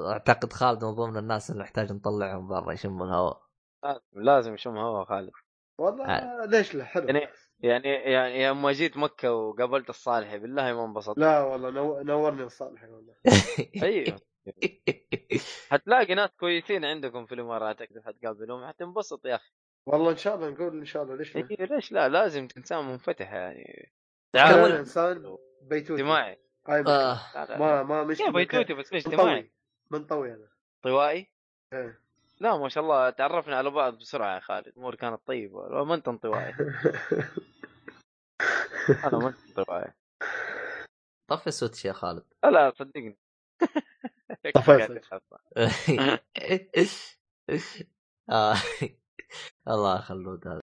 أعتقد خالد من ضمن الناس اللي نحتاج نطلعهم برا يشموا الهواء. لازم لازم يشم هوا خالد. والله ليش لا؟ حلو. يعني يعني يعني لما جيت مكة وقابلت الصالحي بالله ما انبسطت. لا والله نو... نورني الصالح والله. أيوه. حتلاقي ناس كويسين عندكم في الإمارات تقدر حتقابلهم حتنبسط يا أخي. والله إن شاء الله نقول إن شاء الله ليش لا؟ إيه ليش لا؟ لازم انسان منفتح يعني. أنا تعال إنسان بيتوتي. اجتماعي. آه. ما ما مش بيتوتي بس ليش اجتماعي. منطوي أنا انطوائي إيه. لا ما شاء الله تعرفنا على بعض بسرعة يا خالد. الأمور كانت طيبة. لا، ما أنت انطوائي. أنا ما انت انطوائي. طفي السويتش يا خالد. لا صدقني. طفيت. آه. الله خلود هذا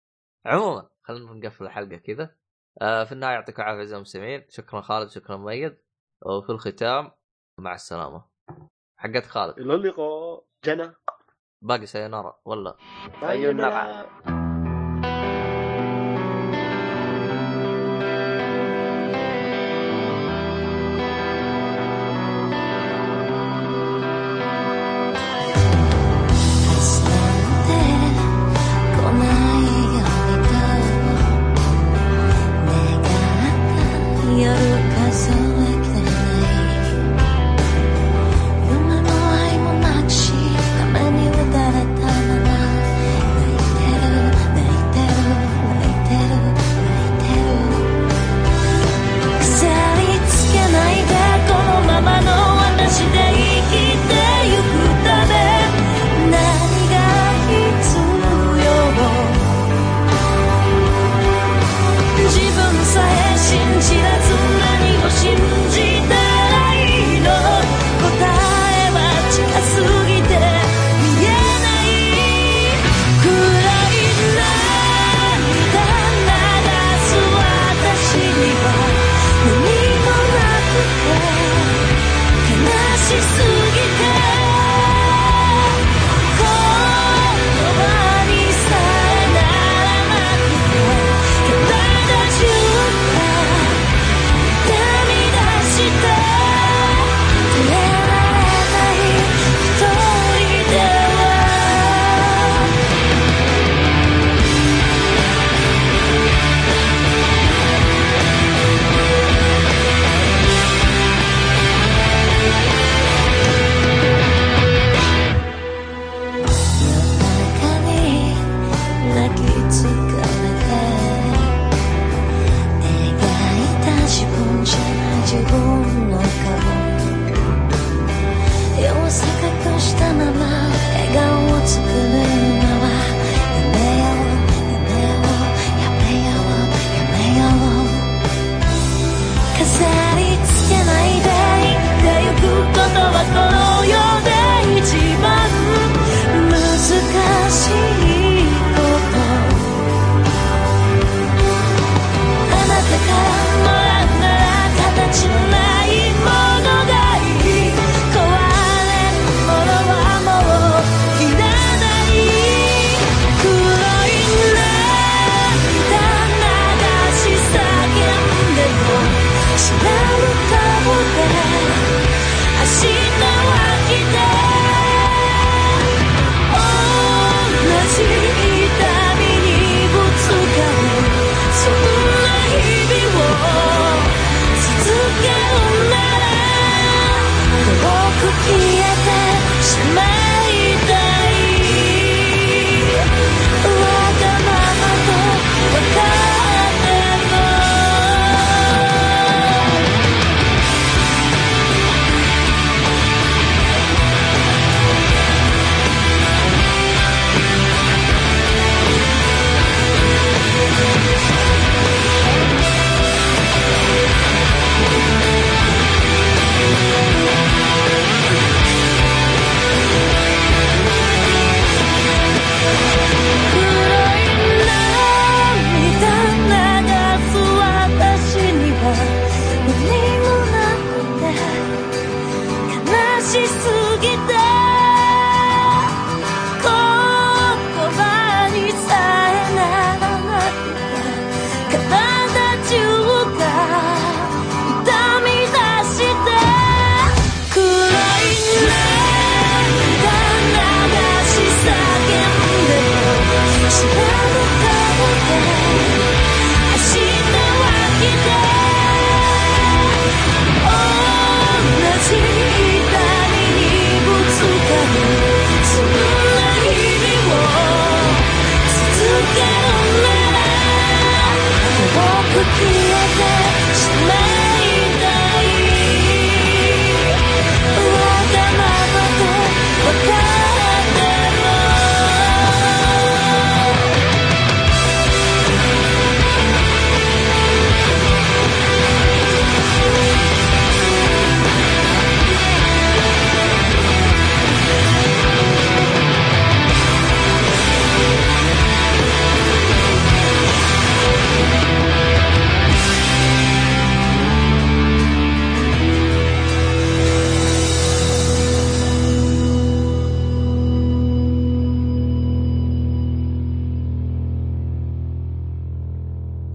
عموما خلينا نقفل الحلقة كذا. آه في النهاية يعطيكم العافية اعزائي المستمعين. شكرا خالد شكرا مؤيد وفي الختام مع السلامة. حقت خالد. إلى اللقاء. جنى. باقي سينارا ولا أيوة، نرى.